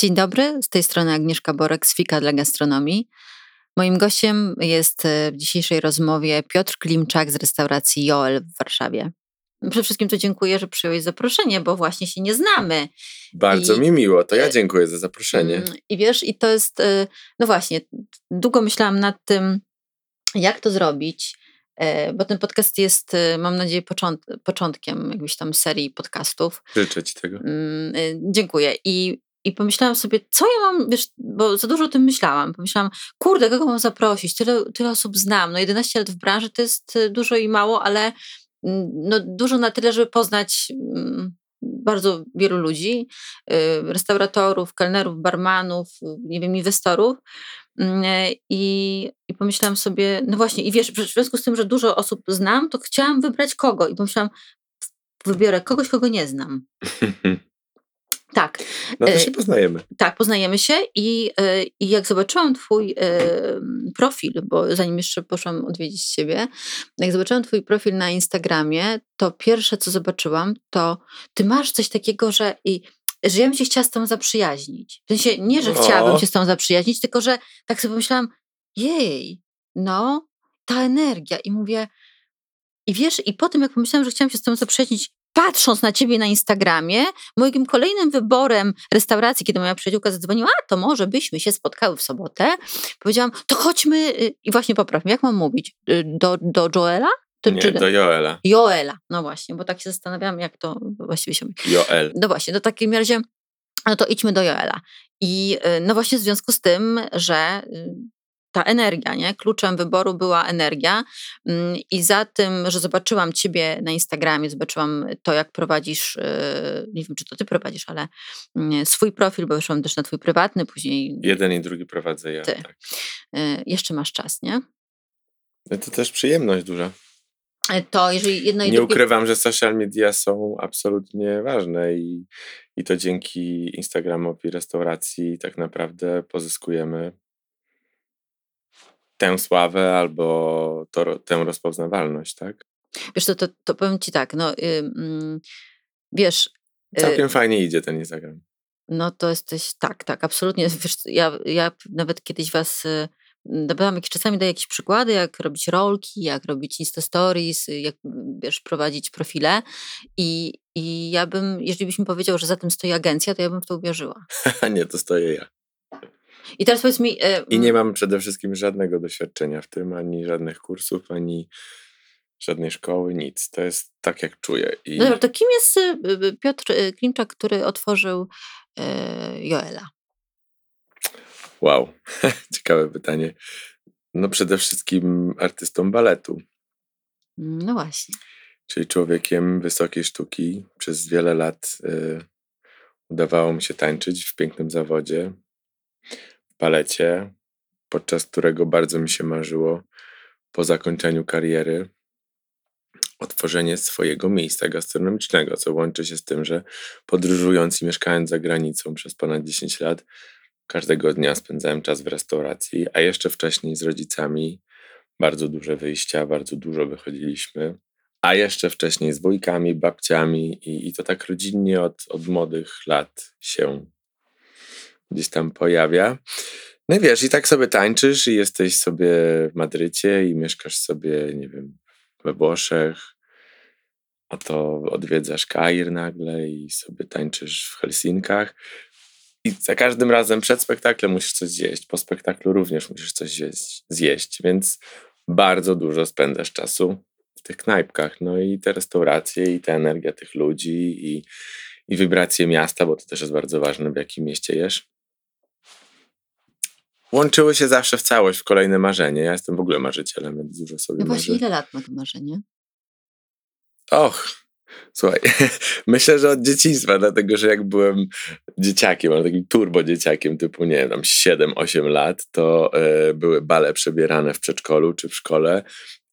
Dzień dobry, z tej strony Agnieszka Borek z Fika dla Gastronomii. Moim gościem jest e, w dzisiejszej rozmowie Piotr Klimczak z restauracji Joel w Warszawie. Przede wszystkim to dziękuję, że przyjąłeś zaproszenie, bo właśnie się nie znamy. Bardzo I, mi miło, to ja e, dziękuję za zaproszenie. Mm, I wiesz, i to jest, e, no właśnie, długo myślałam nad tym, jak to zrobić, bo ten podcast jest, mam nadzieję, począt początkiem jakbyś tam serii podcastów. Życzę Ci tego. Mm, dziękuję. I i pomyślałam sobie, co ja mam, wiesz, bo za dużo o tym myślałam. Pomyślałam, kurde, kogo mam zaprosić? Tyle, tyle osób znam. No 11 lat w branży to jest y, dużo i mało, ale mm, no, dużo na tyle, żeby poznać mm, bardzo wielu ludzi, y, restauratorów, kelnerów, barmanów, nie wiem, inwestorów. Mm, I, I pomyślałam sobie, no właśnie, i wiesz, w związku z tym, że dużo osób znam, to chciałam wybrać kogo. I pomyślałam, wybiorę kogoś, kogo nie znam. Tak. No to się poznajemy. Tak, poznajemy się i, e, i jak zobaczyłam twój profil, bo zanim jeszcze poszłam odwiedzić ciebie, jak zobaczyłam twój profil na Instagramie, to pierwsze co zobaczyłam, to ty masz coś takiego, że i że ja bym się chciała z tą zaprzyjaźnić. W sensie nie, że o. chciałabym się z tą zaprzyjaźnić, tylko że tak sobie pomyślałam, jej, no, ta energia. I mówię, i wiesz, i po tym jak pomyślałam, że chciałam się z tą zaprzyjaźnić, patrząc na ciebie na Instagramie, moim kolejnym wyborem restauracji, kiedy moja przyjaciółka zadzwoniła, a to może byśmy się spotkały w sobotę, powiedziałam, to chodźmy y, i właśnie poprawmy, jak mam mówić, y, do, do Joela? To, Nie, czy, do Joela. Joela, no właśnie, bo tak się zastanawiam, jak to właściwie się mówi. Joel. No właśnie, do takim razie, no to idźmy do Joela. I y, no właśnie w związku z tym, że ta energia, nie? Kluczem wyboru była energia. Mm, I za tym, że zobaczyłam Ciebie na Instagramie, zobaczyłam to, jak prowadzisz, y, nie wiem, czy to Ty prowadzisz, ale mm, swój profil, bo wyszłam też na Twój prywatny, później. Jeden i drugi prowadzę ja. Ty. Tak. Y, jeszcze masz czas, nie? No to też przyjemność duża. E, to jeżeli jedno i Nie drugie... ukrywam, że social media są absolutnie ważne i, i to dzięki Instagramowi restauracji tak naprawdę pozyskujemy tę sławę albo to, tę rozpoznawalność, tak? Wiesz, to, to, to powiem ci tak, no yy, wiesz... Całkiem yy, fajnie idzie ten Instagram. No to jesteś, tak, tak, absolutnie. Wiesz, ja, ja nawet kiedyś was y, dawałam czasami daję jakieś przykłady, jak robić rolki, jak robić Insta Stories, jak wiesz, prowadzić profile i, i ja bym, jeżeli byś mi powiedział, że za tym stoi agencja, to ja bym w to uwierzyła. nie, to stoję ja. I teraz powiedz mi. E, I nie mam przede wszystkim żadnego doświadczenia w tym, ani żadnych kursów, ani żadnej szkoły, nic. To jest tak, jak czuję. I... No dobra, to kim jest e, Piotr e, Klimczak, który otworzył Joela? Wow, ciekawe pytanie. No przede wszystkim artystą baletu. No właśnie. Czyli człowiekiem wysokiej sztuki. Przez wiele lat y, udawało mi się tańczyć w pięknym zawodzie balecie, podczas którego bardzo mi się marzyło po zakończeniu kariery otworzenie swojego miejsca gastronomicznego, co łączy się z tym, że podróżując i mieszkając za granicą przez ponad 10 lat, każdego dnia spędzałem czas w restauracji, a jeszcze wcześniej z rodzicami. Bardzo duże wyjścia, bardzo dużo wychodziliśmy, a jeszcze wcześniej z wujkami, babciami i, i to tak rodzinnie od, od młodych lat się gdzieś tam pojawia. No i wiesz, i tak sobie tańczysz i jesteś sobie w Madrycie i mieszkasz sobie, nie wiem, we Włoszech, a to odwiedzasz Kair nagle i sobie tańczysz w Helsinkach. I za każdym razem przed spektaklem musisz coś zjeść, po spektaklu również musisz coś zjeść, zjeść więc bardzo dużo spędzasz czasu w tych knajpkach. No i te restauracje, i ta energia tych ludzi, i, i wibracje miasta, bo to też jest bardzo ważne, w jakim mieście jesz łączyły się zawsze w całość, w kolejne marzenie. Ja jestem w ogóle marzycielem, więc dużo sobie No właśnie, ile lat ma to marzenie? Och, słuchaj, myślę, że od dzieciństwa, dlatego, że jak byłem dzieciakiem, ale takim turbo dzieciakiem, typu, nie wiem, tam 7-8 lat, to y, były bale przebierane w przedszkolu czy w szkole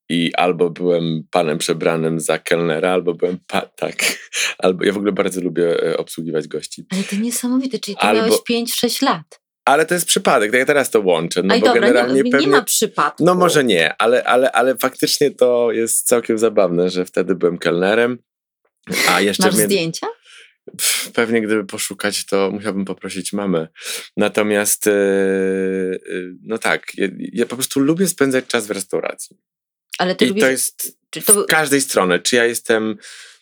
i albo byłem panem przebranym za kelnera, albo byłem pa tak, albo ja w ogóle bardzo lubię e, obsługiwać gości. Ale to niesamowite, czyli ty albo... miałeś 5-6 lat. Ale to jest przypadek, tak ja teraz to łączę. No Aj, bo dobra, generalnie nie, pewnie... nie ma przypadku. No może nie, ale, ale, ale faktycznie to jest całkiem zabawne, że wtedy byłem kelnerem, a jeszcze... Masz zdjęcia? Pewnie gdyby poszukać, to musiałbym poprosić mamę. Natomiast, e, e, no tak, ja, ja po prostu lubię spędzać czas w restauracji. Ale ty I lubisz... to jest to... w każdej strony. Czy ja jestem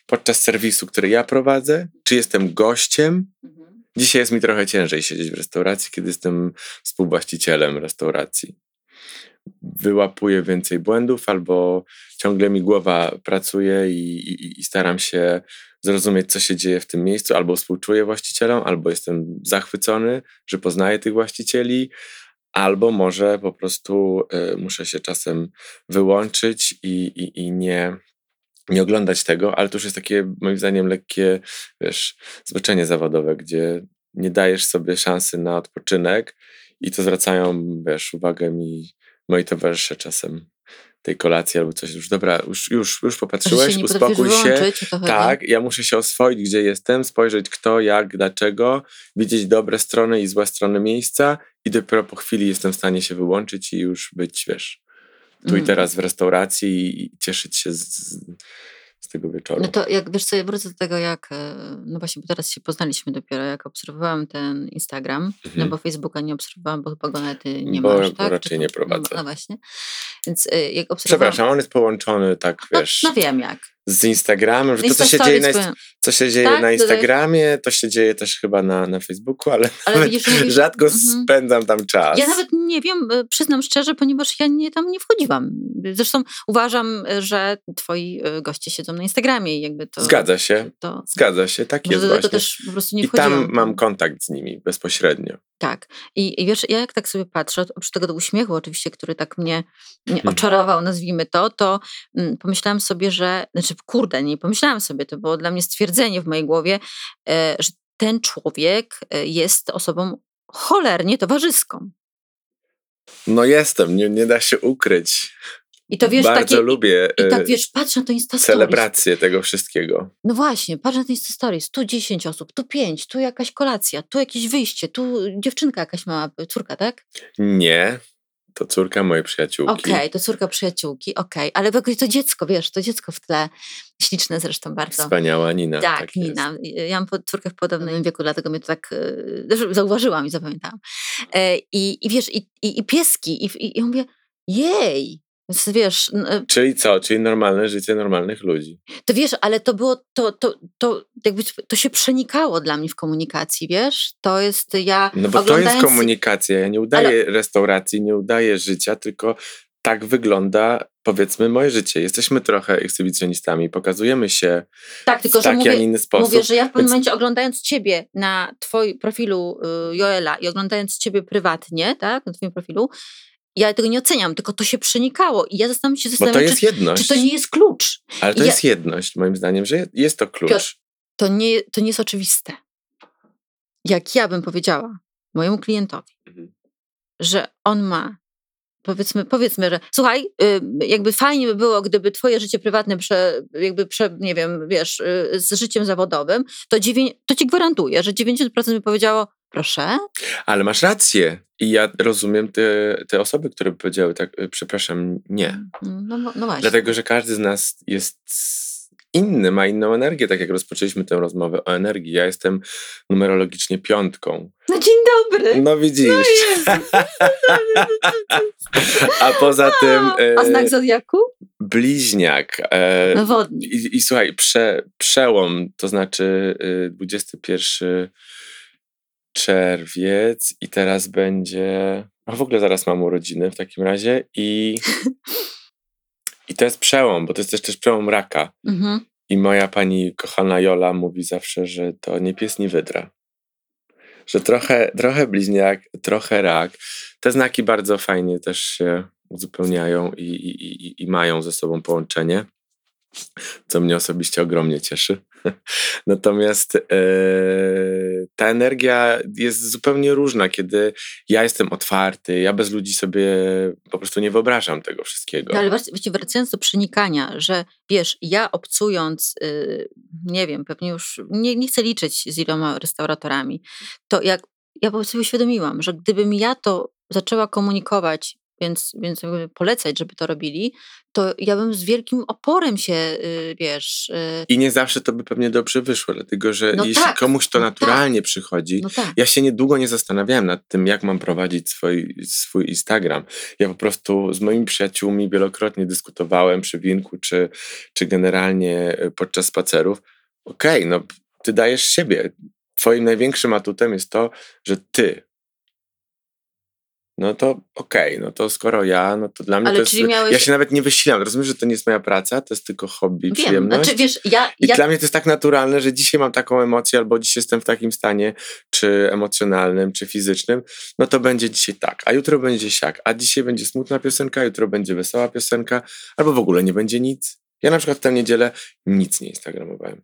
podczas serwisu, który ja prowadzę, czy jestem gościem. Mhm. Dzisiaj jest mi trochę ciężej siedzieć w restauracji, kiedy jestem współwłaścicielem restauracji. Wyłapuję więcej błędów, albo ciągle mi głowa pracuje i, i, i staram się zrozumieć, co się dzieje w tym miejscu, albo współczuję właścicielom, albo jestem zachwycony, że poznaję tych właścicieli, albo może po prostu y, muszę się czasem wyłączyć i, i, i nie, nie oglądać tego, ale to już jest takie moim zdaniem lekkie, wiesz, zboczenie zawodowe, gdzie nie dajesz sobie szansy na odpoczynek i to zwracają, wiesz, uwagę mi moi towarzysze czasem tej kolacji albo coś. Już dobra, już, już, już popatrzyłeś, się uspokój się. Tak, ja muszę się oswoić, gdzie jestem, spojrzeć kto, jak, dlaczego, widzieć dobre strony i złe strony miejsca i dopiero po chwili jestem w stanie się wyłączyć i już być, wiesz, tu i teraz w restauracji i cieszyć się z, z tego wieczoru. No to jak wiesz co, ja wrócę do tego, jak, e, no właśnie, bo teraz się poznaliśmy dopiero, jak obserwowałam ten Instagram, no mhm. no bo Facebooka nie obserwowałam, bo chyba go nawet nie bo, masz, bo tak? raczej nie prowadzę. No, no, właśnie. Więc e, jak obserwowałam... Przepraszam, on jest połączony tak, no, wiesz... No, no wiem jak z Instagramem, że to, co się dzieje, na, co się dzieje tak? na Instagramie, to się dzieje też chyba na, na Facebooku, ale, ale widzisz, rzadko -hmm. spędzam tam czas. Ja nawet nie wiem, e, przyznam szczerze, ponieważ ja nie, tam nie wchodziłam. Zresztą uważam, że twoi e, goście siedzą na Instagramie i jakby to... Zgadza się, to, zgadza się, tak jest właśnie. też po prostu nie I tam mam kontakt z nimi bezpośrednio. Tak. I, I, wiesz, ja jak tak sobie patrzę, oprócz tego uśmiechu oczywiście, który tak mnie, hmm. oczarował, nazwijmy to, to mm, pomyślałam sobie, że, znaczy kurde, nie pomyślałam sobie, to było dla mnie stwierdzenie w mojej głowie, e, że ten człowiek e, jest osobą cholernie towarzyską. No jestem, nie, nie da się ukryć. I to wiesz, Bardzo takie, lubię i, i tak wiesz, patrz na to Insta celebrację tego wszystkiego. No właśnie, patrz na to Insta Stories, tu 10 osób, tu 5, tu jakaś kolacja, tu jakieś wyjście, tu dziewczynka jakaś mała, córka, tak? Nie, to córka mojej przyjaciółki. Okej, okay, to córka przyjaciółki, okej, okay. ale to dziecko, wiesz, to dziecko w tle, śliczne zresztą bardzo. Wspaniała Nina. Tak, tak Nina. Jest. Ja mam córkę w podobnym wieku, dlatego mnie to tak e, zauważyłam i zapamiętałam. E, I, i wiesz, i, i, i pieski, i, i, i mówię, jej, więc wiesz. E Czyli co? Czyli normalne życie normalnych ludzi. To wiesz, ale to było, to, to, to, jakby, to się przenikało dla mnie w komunikacji, wiesz? To jest ja. No bo to jest komunikacja. Ja nie udaję ale... restauracji, nie udaję życia, tylko tak wygląda, powiedzmy, moje życie. Jesteśmy trochę ekshibicjonistami, pokazujemy się tak, tylko, w taki, mówię, a nie inny sposób. Mówię, że ja w pewnym więc... momencie oglądając ciebie na twoim profilu y, Joela i oglądając ciebie prywatnie, tak, na twoim profilu, ja tego nie oceniam, tylko to się przenikało i ja zastanawiam się, zastanawiam, to jest czy, jedność. czy to nie jest klucz. Ale to ja... jest jedność, moim zdaniem, że jest to klucz. Piotr, to, nie, to nie jest oczywiste. Jak ja bym powiedziała mojemu klientowi, mhm. że on ma powiedzmy, powiedzmy, że słuchaj, jakby fajnie by było, gdyby twoje życie prywatne, prze, jakby, prze, nie wiem, wiesz, y, z życiem zawodowym, to, dziewię- to ci gwarantuję, że 90% by powiedziało, proszę. Ale masz rację. I ja rozumiem te, te osoby, które powiedziały tak, y, przepraszam, nie. Mm, no, no, no właśnie. Dlatego, że każdy z nas jest inny, ma inną energię, tak jak rozpoczęliśmy tę rozmowę o energii. Ja jestem numerologicznie piątką. No dzień dobry. No widzisz. No A poza tym... A e, znak zodiaku? Bliźniak. E, no wodnik. I, I, słuchaj, prze, przełom, to znaczy 21 y, czerwiec i teraz będzie... A w ogóle zaraz mam urodziny w takim razie i... I to jest przełom, bo to jest też, też przełom raka. Mhm. I moja pani kochana Jola mówi zawsze, że to nie pies, nie wydra. Że trochę, trochę bliźniak, trochę rak. Te znaki bardzo fajnie też się uzupełniają i, i, i, i mają ze sobą połączenie, co mnie osobiście ogromnie cieszy. Natomiast e, ta energia jest zupełnie różna, kiedy ja jestem otwarty, ja bez ludzi sobie po prostu nie wyobrażam tego wszystkiego. No, ale właśnie wracając do przenikania, że wiesz, ja obcując, yy, nie wiem, pewnie już nie, nie chcę liczyć z iloma restauratorami, to jak ja po prostu uświadomiłam, że gdybym ja to zaczęła komunikować więc, więc polecać, żeby to robili, to ja bym z wielkim oporem się, y, wiesz... y, I nie zawsze to by pewnie dobrze wyszło, dlatego że No jeśli tak, komuś to no naturalnie przychodzi, No tak. ja się niedługo nie zastanawiałem nad tym, jak mam prowadzić swój, swój Instagram. Ja po prostu z moimi przyjaciółmi wielokrotnie dyskutowałem przy winku, czy, czy generalnie e, podczas spacerów. Okej, no ty dajesz siebie. Twoim największym atutem jest to, że ty. No to okej, no to skoro ja, no to dla mnie Ale to jest... miałeś- Ja się nawet nie wysilam. Rozumiem, że to nie jest moja praca, to jest tylko hobby, Wiem, przyjemność. znaczy wiesz, ja, I ja dla mnie to jest tak naturalne, że dzisiaj mam taką emocję, albo dziś jestem w takim stanie, czy emocjonalnym, czy fizycznym, no to będzie dzisiaj tak, a jutro będzie siak, a dzisiaj będzie smutna piosenka, jutro będzie wesoła piosenka, albo w ogóle nie będzie nic. Ja na przykład tę niedzielę nic nie instagramowałem,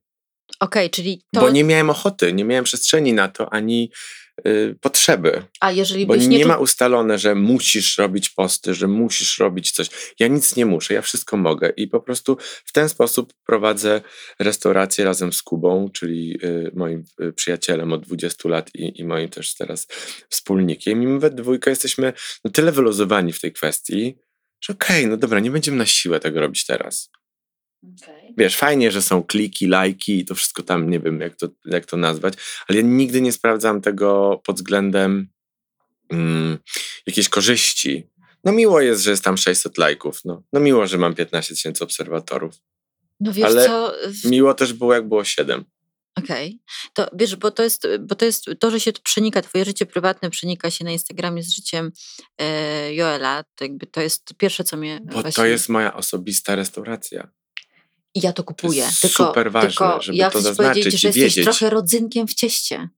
okej, czyli to, bo nie miałem ochoty, nie miałem przestrzeni na to, ani y, potrzeby. a jeżeli Bo byś nie, nie, ma ustalone, że musisz robić posty, że musisz robić coś. Ja nic nie muszę, ja wszystko mogę i po prostu w ten sposób prowadzę restaurację razem z Kubą, czyli y, moim y, przyjacielem od 20 lat i, i moim też teraz wspólnikiem. I my we dwójkę jesteśmy no, tyle wyluzowani w tej kwestii, że okej, no dobra, nie będziemy na siłę tego robić teraz. Okej. Wiesz, fajnie, że są kliki, lajki i to wszystko tam, nie wiem jak to, jak to nazwać, ale ja nigdy nie sprawdzam tego pod względem mm, jakiejś korzyści. No miło jest, że jest tam 600 lajków, no, no miło, że mam 15 tysięcy obserwatorów. No wiesz Ale co, Miło też było, jak było 7. Okej. To wiesz, bo to jest, bo to jest to, że się to przenika, twoje życie prywatne przenika się na Instagramie z życiem e, Joela, to jakby to jest pierwsze, co mnie Bo właśnie... to jest moja osobista restauracja. I ja to kupuję. jest tylko, super ważne, tylko żeby ja to zaznaczyć powiedzieć, że jesteś wiedzieć. trochę rodzynkiem w cieście.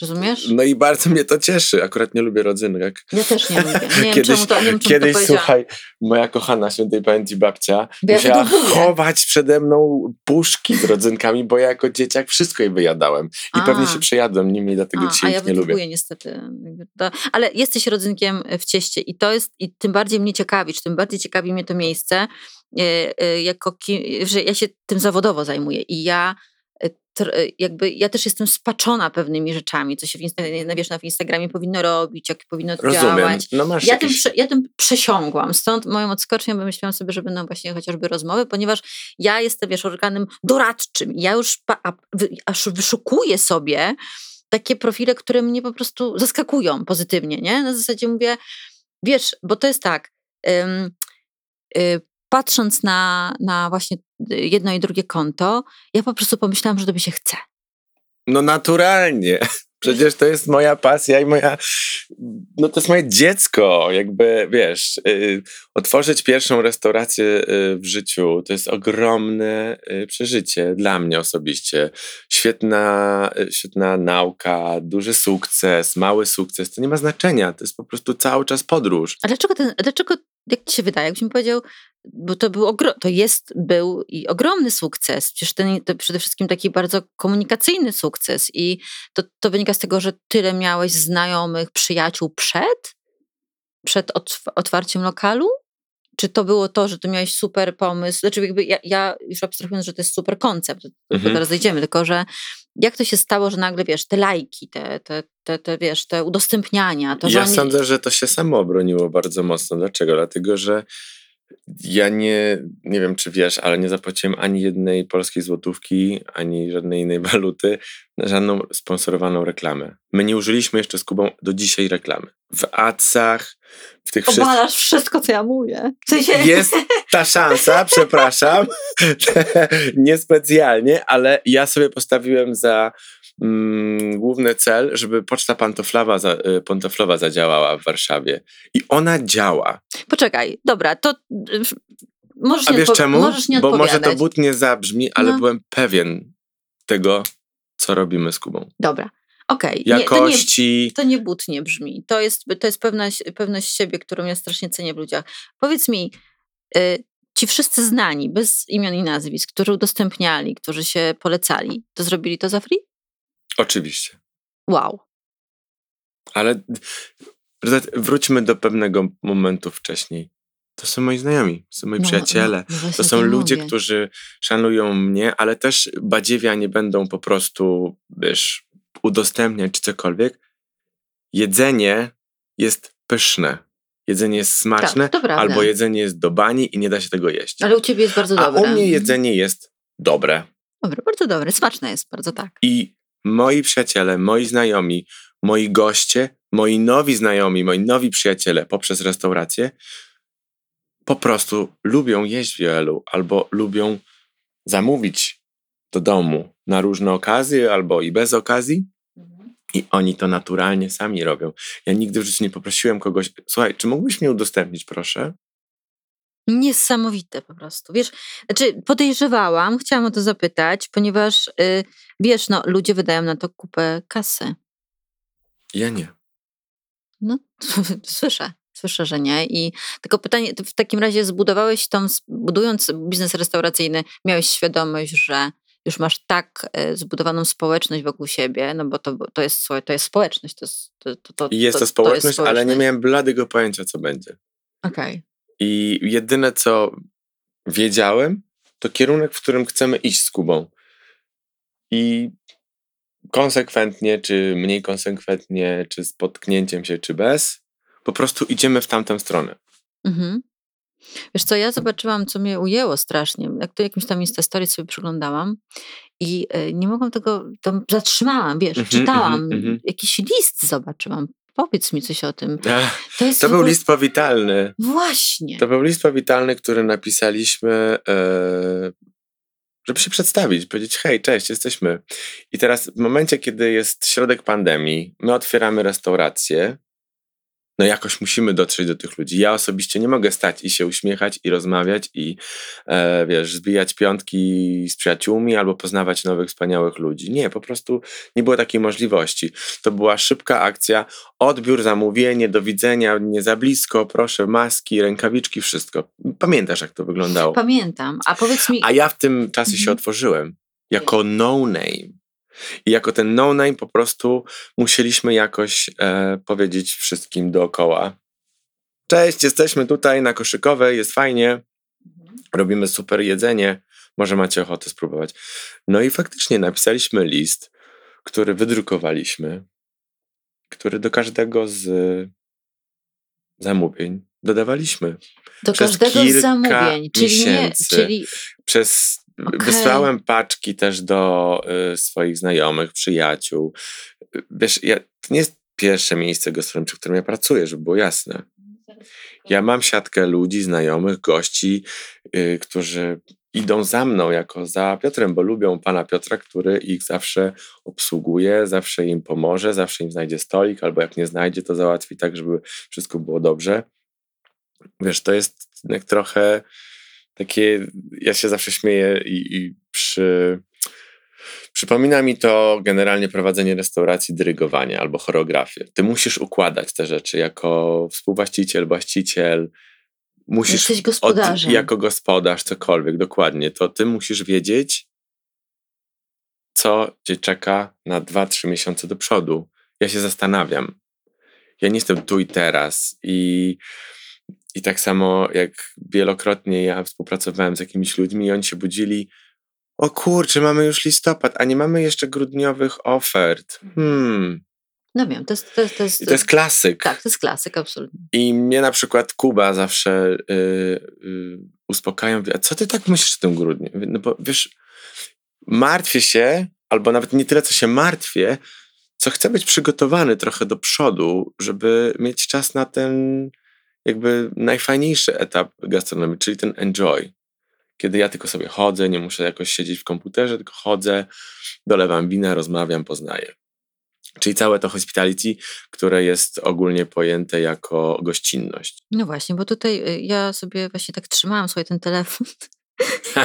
Rozumiesz? No i bardzo mnie to cieszy. Akurat nie lubię rodzynek. Ja też nie lubię. Nie Kiedyś, to, nie wiem, kiedyś słuchaj, moja kochana świętej pamięci babcia Bo musiała chować przede mną puszki z rodzynkami, bo ja jako dzieciak wszystko jej wyjadałem. I A. pewnie się przejadłem nimi, dlatego A, dzisiaj a ja ich nie lubię. niestety. ale jesteś rodzynkiem w cieście i to jest, i tym bardziej mnie ciekawi, czy tym bardziej ciekawi mnie to miejsce, e, e, jako ki, że ja się tym zawodowo zajmuję i ja jakby, ja też jestem spaczona pewnymi rzeczami, co się w, Insta, no wiesz, na w Instagramie powinno robić, jak powinno Rozumiem. działać. No masz Ja tym, jakieś... ja tym przesiągłam, stąd moją odskocznią wymyśliłam sobie, że będą właśnie chociażby rozmowy, ponieważ ja jestem, wiesz, organem doradczym ja już pa, aż wyszukuję sobie takie profile, które mnie po prostu zaskakują pozytywnie, nie? Na zasadzie mówię, wiesz, bo to jest tak, ym, y, patrząc na, na właśnie jedno i drugie konto, ja po prostu pomyślałam, że tobie się chce. No naturalnie. Przecież to jest moja pasja i moja. No to jest moje dziecko. Jakby wiesz, y, otworzyć pierwszą restaurację y, w życiu to jest ogromne y, przeżycie dla mnie osobiście. Świetna, y, świetna nauka, duży sukces, mały sukces. To nie ma znaczenia. To jest po prostu cały czas podróż. A dlaczego ten, dlaczego, jak ci się wydaje, jakbyś mi powiedział, bo to był, ogro, to jest, był i ogromny sukces, przecież ten, to przede wszystkim taki bardzo komunikacyjny sukces. I to, to wynika z tego, że tyle miałeś znajomych, przyjaciół przed, przed otw otwarciem lokalu? Czy to było to, że ty miałeś super pomysł? Znaczy jakby ja, ja już abstrahując, że to jest super koncept, Mhm. teraz dojdziemy, tylko że jak to się stało, że nagle, wiesz, te lajki, te, te, te, te wiesz, te udostępniania, to, Ja oni... sądzę, że to się samo obroniło bardzo mocno. Dlaczego? Dlatego, że ja nie, nie wiem, czy wiesz, ale nie zapłaciłem ani jednej polskiej złotówki, ani żadnej innej waluty na żadną sponsorowaną reklamę. My nie użyliśmy jeszcze z Kubą do dzisiaj reklamy. W adsach, w tych wszystkich... Obalasz wszystko, co ja mówię. W sensie... Jest ta szansa, przepraszam, niespecjalnie, ale ja sobie postawiłem za mm, główny cel, żeby poczta pantoflowa, za, y, pantoflowa zadziałała w Warszawie. I ona działa. Poczekaj, dobra, to y, możesz A nie, wiesz odpo- czemu? możesz nie Bo może to butnie zabrzmi, ale No. byłem pewien tego, co robimy z Kubą. Dobra, okej. Nie, to, nie, Jakości. to nie butnie brzmi. To jest, to jest pewność, pewność siebie, którą ja strasznie cenię w ludziach. Powiedz mi, y, ci wszyscy znani, bez imion i nazwisk, którzy udostępniali, którzy się polecali, to zrobili to za free? Oczywiście. Wow. Ale wróćmy do pewnego momentu wcześniej. To są moi znajomi, to są moi No, przyjaciele. no, To są ludzie, mówię. którzy szanują mnie, ale też badziewia nie będą po prostu, wiesz, udostępniać czy cokolwiek. Jedzenie jest pyszne. Jedzenie jest smaczne, Tak, albo jedzenie jest do bani i nie da się tego jeść. Ale u ciebie jest bardzo A dobre. u mnie jedzenie jest dobre. Dobre, bardzo dobre. Smaczne jest, bardzo tak. I moi przyjaciele, moi znajomi, moi goście, moi nowi znajomi, moi nowi przyjaciele poprzez restaurację po prostu lubią jeść w Joelu albo lubią zamówić do domu na różne okazje albo i bez okazji. I oni to naturalnie sami robią. Ja nigdy w życiu nie poprosiłem kogoś, słuchaj, czy mógłbyś mnie udostępnić, proszę? Niesamowite po prostu. Wiesz, znaczy podejrzewałam, chciałam o to zapytać, ponieważ y, wiesz, no, ludzie wydają na to kupę kasy. Ja nie. No, słyszę, słyszę, że nie. I tylko pytanie, w takim razie zbudowałeś tą, budując biznes restauracyjny, miałeś świadomość, że już masz tak y, zbudowaną społeczność wokół siebie, no bo to, to, jest, to jest społeczność. To jest, to, to, to, jest to, społeczność, ale nie miałem bladego pojęcia, co będzie. Okej. I jedyne, co wiedziałem, to kierunek, w którym chcemy iść z Kubą. I konsekwentnie, czy mniej konsekwentnie, czy z potknięciem się, czy bez, po prostu idziemy w tamtą stronę. Mhm. Wiesz co, ja zobaczyłam, co mnie ujęło strasznie. Jak to jakimś tam Instastory sobie przyglądałam i y, nie mogłam tego, tam zatrzymałam, wiesz, Mhm, czytałam, mhm, mhm. jakiś list zobaczyłam. Powiedz mi coś o tym. To To był list powitalny. Właśnie. To był list powitalny, który napisaliśmy, e, żeby się przedstawić, powiedzieć: hej, cześć, jesteśmy. I teraz, w momencie, kiedy jest środek pandemii, my otwieramy restaurację, no jakoś musimy dotrzeć do tych ludzi. Ja osobiście nie mogę stać i się uśmiechać i rozmawiać i, e, wiesz, zbijać piątki z przyjaciółmi albo poznawać nowych, wspaniałych ludzi. Nie, po prostu nie było takiej możliwości. To była szybka akcja, odbiór, zamówienie, do widzenia, nie za blisko, proszę, maski, rękawiczki, wszystko. Pamiętasz, jak to wyglądało? Pamiętam. A powiedz mi, A ja w tym czasie się Mhm. otworzyłem jako no name. I jako ten no name po prostu musieliśmy jakoś e, powiedzieć wszystkim dookoła. Cześć, jesteśmy tutaj na koszykowej, jest fajnie, robimy super jedzenie, może macie ochotę spróbować. No i faktycznie napisaliśmy list, który wydrukowaliśmy, który do każdego z zamówień dodawaliśmy. do przez każdego z zamówień, czyli nie, miesięcy. czyli Przez Okej. wysłałem paczki też do y, swoich znajomych, przyjaciół. Wiesz, ja, to nie jest pierwsze miejsce gastronomiczne, w którym ja pracuję, żeby było jasne. Ja mam siatkę ludzi, znajomych, gości, y, którzy idą za mną jako za Piotrem, bo lubią pana Piotra, który ich zawsze obsługuje, zawsze im pomoże, zawsze im znajdzie stolik, albo jak nie znajdzie, to załatwi tak, żeby wszystko było dobrze. Wiesz, to jest trochę takie, ja się zawsze śmieję i, i przy, przypomina mi to generalnie prowadzenie restauracji, dyrygowanie albo choreografię. Ty musisz układać te rzeczy jako współwłaściciel, właściciel, musisz Jesteś gospodarzem. jako gospodarz, cokolwiek, dokładnie, to ty musisz wiedzieć, co cię czeka na 2-3 miesiące do przodu. Ja się zastanawiam. Ja nie jestem tu i teraz i, i tak samo jak wielokrotnie ja współpracowałem z jakimiś ludźmi i oni się budzili o kurczę, mamy już listopad, a nie mamy jeszcze grudniowych ofert. Hmm. no wiem, to jest, to jest, to jest, I to jest klasyk. tak, to jest klasyk, absolutnie. I mnie na przykład Kuba zawsze y, y, uspokaja, mówi, a co ty tak myślisz o tym grudniu? No bo wiesz, martwię się, albo nawet nie tyle, co się martwię, co chcę być przygotowany trochę do przodu, żeby mieć czas na ten jakby najfajniejszy etap gastronomii, czyli ten enjoy. Kiedy ja tylko sobie chodzę, nie muszę jakoś siedzieć w komputerze, tylko chodzę, dolewam wina, rozmawiam, poznaję. Czyli całe to hospitality, które jest ogólnie pojęte jako gościnność. No właśnie, bo tutaj y, ja sobie właśnie tak trzymałam sobie ten telefon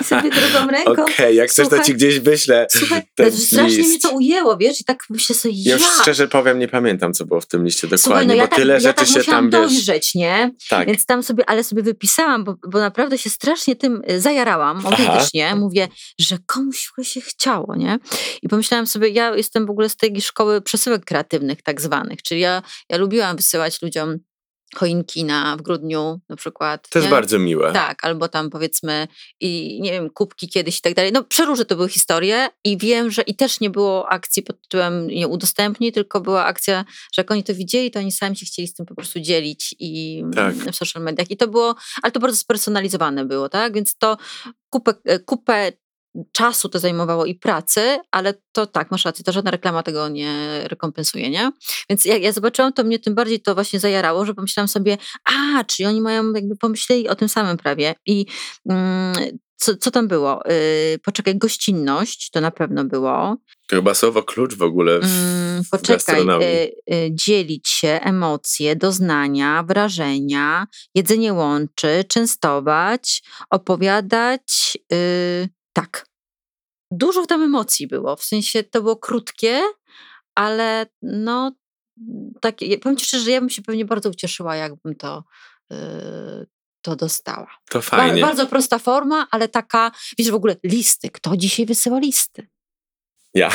i sobie drugą ręką. Okej, jak chcesz, to ci gdzieś wyślę Słuchaj, ten strasznie mnie list. to ujęło, wiesz, i tak myślę sobie, Ja już szczerze powiem, nie pamiętam, co było w tym liście dokładnie, Słuchaj, no ja bo tak, tyle ja rzeczy tak się tam, wiesz... dojrzeć, nie? Tak, Więc tam sobie, ale sobie wypisałam, bo, bo naprawdę się strasznie tym y, zajarałam, autentycznie. Mówię, że komuś by się chciało, nie? I pomyślałam sobie, ja jestem w ogóle z tej szkoły przesyłek kreatywnych tak zwanych, czyli ja, ja lubiłam wysyłać ludziom choinki na, w grudniu na przykład. To jest nie? bardzo miłe. Tak, albo tam powiedzmy i nie wiem, kubki kiedyś i tak dalej. No przeróżne to były historie i wiem, że i też nie było akcji pod tytułem nie udostępnij, tylko była akcja, że jak oni to widzieli, to oni sami się chcieli z tym po prostu dzielić i Tak. w social mediach. I to było, ale to bardzo spersonalizowane było, tak? Więc to kupę, kupę czasu to zajmowało i pracy, ale to tak, masz rację, to żadna reklama tego nie rekompensuje, nie? Więc jak ja zobaczyłam, to mnie tym bardziej to właśnie zajarało, że pomyślałam sobie, a, czyli oni mają, jakby pomyśleli o tym samym prawie. I mm, co, co tam było? Yy, poczekaj, gościnność to na pewno było. Chyba słowo klucz w ogóle w, Mm, w poczekaj, gastronomii. y, y, dzielić się, emocje, doznania, wrażenia, jedzenie łączy, częstować, opowiadać. Tak. Dużo tam emocji było, w sensie to było krótkie, ale no takie, powiem ci szczerze, że ja bym się pewnie bardzo ucieszyła, jakbym to, y, to dostała. To Ba- fajnie. bardzo prosta forma, ale taka, wiesz w ogóle, listy. Kto dzisiaj wysyła listy? Ja.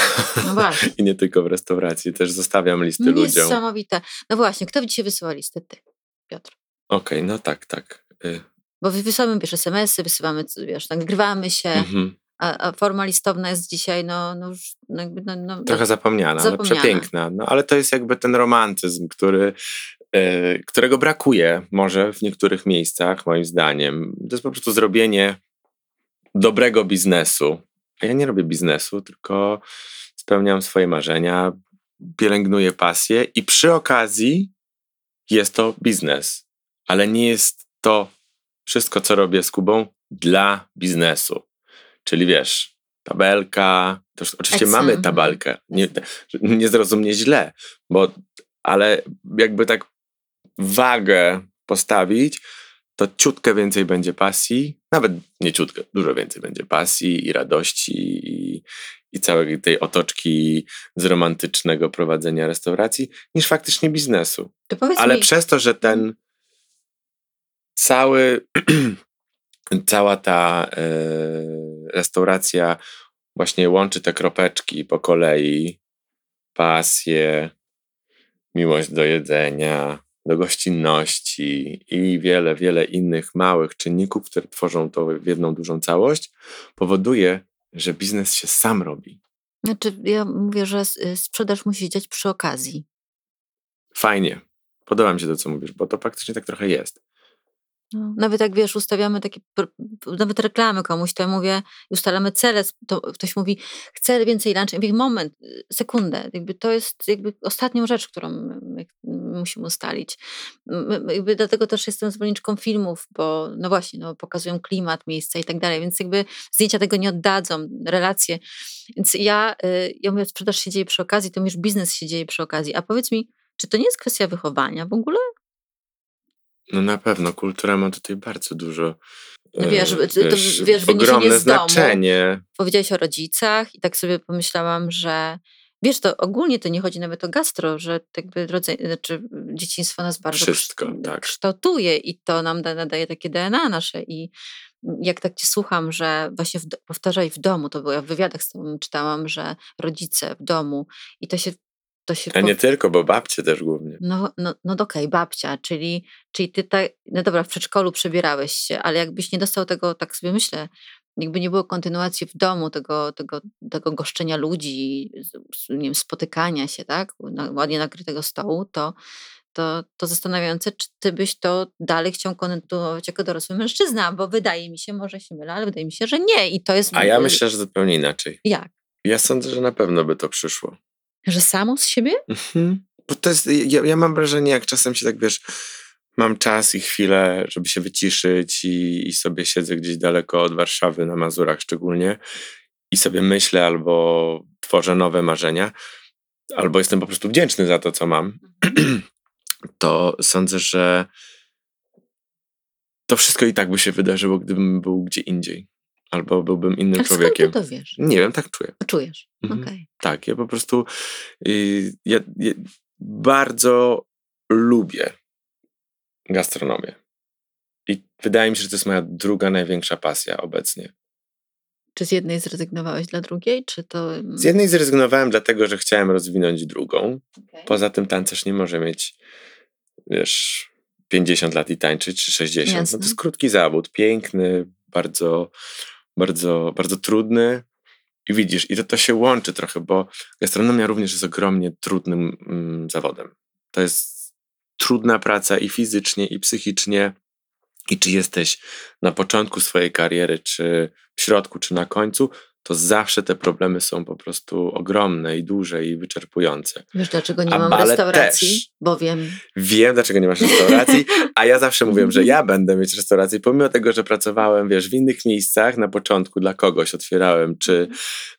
No właśnie. I nie tylko w restauracji, też zostawiam listy ludziom. Okej, Niesamowite. No właśnie, kto dzisiaj wysyła listy? Ty, Piotr. no tak, tak. Y, Bo wy- wysyłamy, wiesz, smsy, wysyłamy, wiesz, nagrywamy się, mhm. a, a forma listowna jest dzisiaj, no, no już no, jakby, no, no, Trochę zapomniana, ale Zapomniana. przepiękna. No, ale to jest jakby ten romantyzm, który, e, którego brakuje może w niektórych miejscach, moim zdaniem. To jest po prostu zrobienie dobrego biznesu. A ja nie robię biznesu, tylko spełniam swoje marzenia, pielęgnuję pasję i przy okazji jest to biznes. Ale nie jest to wszystko, co robię z Kubą, dla biznesu. Czyli wiesz, tabelka, oczywiście Excel, mamy tabelkę, nie, nie zrozum mnie źle, bo ale jakby tak wagę postawić, to ciutkę więcej będzie pasji, nawet nie ciutkę, dużo więcej będzie pasji i radości i, i całej tej otoczki z romantycznego prowadzenia restauracji, niż faktycznie biznesu. Ale mi, przez to, że ten cały, cała ta e, restauracja właśnie łączy te kropeczki po kolei, pasję, miłość do jedzenia, do gościnności i wiele, wiele innych małych czynników, które tworzą to w jedną dużą całość, powoduje, że biznes się sam robi. znaczy, ja mówię, że sprzedaż musi dziać przy okazji. Fajnie. Podoba mi się to, co mówisz, bo to faktycznie tak trochę jest. No, nawet jak wiesz, ustawiamy takie, nawet reklamy komuś, to ja mówię, ustalamy cele, to ktoś mówi, chcę więcej lunch. Ja mówię, moment, y, sekundę, jakby to jest jakby ostatnią rzecz, którą my, my musimy ustalić. Jakby dlatego też jestem zwolenniczką filmów, bo no właśnie, no, pokazują klimat, miejsca i tak dalej, więc jakby zdjęcia tego nie oddadzą, relacje. Więc ja, y, ja mówię, sprzedaż się dzieje przy okazji, to już biznes się dzieje przy okazji. A powiedz mi, czy to nie jest kwestia wychowania w ogóle? No na pewno, kultura ma tutaj bardzo dużo. No e, wiesz, to- to wiesz, ogromne z domu. znaczenie. powiedziałeś o rodzicach i tak sobie pomyślałam, że wiesz, to ogólnie to nie chodzi nawet o gastro, że jakby rodzaj, znaczy dzieciństwo nas bardzo Wszystko, kszt- tak. kształtuje i to nam da, nadaje takie DNA nasze i jak tak cię słucham, że właśnie w, powtarzaj w domu, to było ja w wywiadach z tobą czytałam, że rodzice w domu i to się to się A nie po- tylko, bo babcie też głównie. no, no, no okej, babcia, czyli, czyli ty tak, no dobra, w przedszkolu przebierałeś się, ale jakbyś nie dostał tego, tak sobie myślę, jakby nie było kontynuacji w domu tego, tego, tego goszczenia ludzi, nie wiem, spotykania się, tak, ładnie nakrytego stołu, to, to, to zastanawiające, czy ty byś to dalej chciał kontynuować jako dorosły mężczyzna, bo wydaje mi się, może się mylę, ale wydaje mi się, że nie i to jest... A ja myślę, że zupełnie inaczej. Jak? Ja sądzę, że na pewno by to przyszło. Że samo z siebie? Mhm. Bo to jest, ja, ja mam wrażenie, jak czasem się tak wiesz, mam czas i chwilę, żeby się wyciszyć i, i sobie siedzę gdzieś daleko od Warszawy, na Mazurach szczególnie, i sobie myślę albo tworzę nowe marzenia, albo jestem po prostu wdzięczny za to, co mam, to sądzę, że to wszystko i tak by się wydarzyło, gdybym był gdzie indziej. Albo byłbym innym A skąd ty człowiekiem. to wiesz? Nie wiem, tak czuję. Czujesz. Mhm. Okej. Tak, ja po prostu y, ja, ja bardzo lubię gastronomię. I wydaje mi się, że to jest moja druga największa pasja obecnie. Czy z jednej zrezygnowałeś dla drugiej, czy to... mm, Z jednej zrezygnowałem dlatego, że chciałem rozwinąć drugą. Okej. Poza tym tancerz nie może mieć, wiesz, 50 lat i tańczyć, czy 60. Jasne. No to jest krótki zawód, piękny, bardzo, bardzo, bardzo trudny. I widzisz, i to, to się łączy trochę, bo gastronomia również jest ogromnie trudnym mm, zawodem. To jest trudna praca i fizycznie, i psychicznie. I czy jesteś na początku swojej kariery, czy w środku, czy na końcu, to zawsze te problemy są po prostu ogromne i duże i wyczerpujące. Wiesz, dlaczego nie A mam restauracji? też. Bowiem Wiem, dlaczego nie masz restauracji, a ja zawsze mówiłem, że ja będę mieć restaurację, pomimo tego, że pracowałem, wiesz, w innych miejscach na początku dla kogoś otwierałem, czy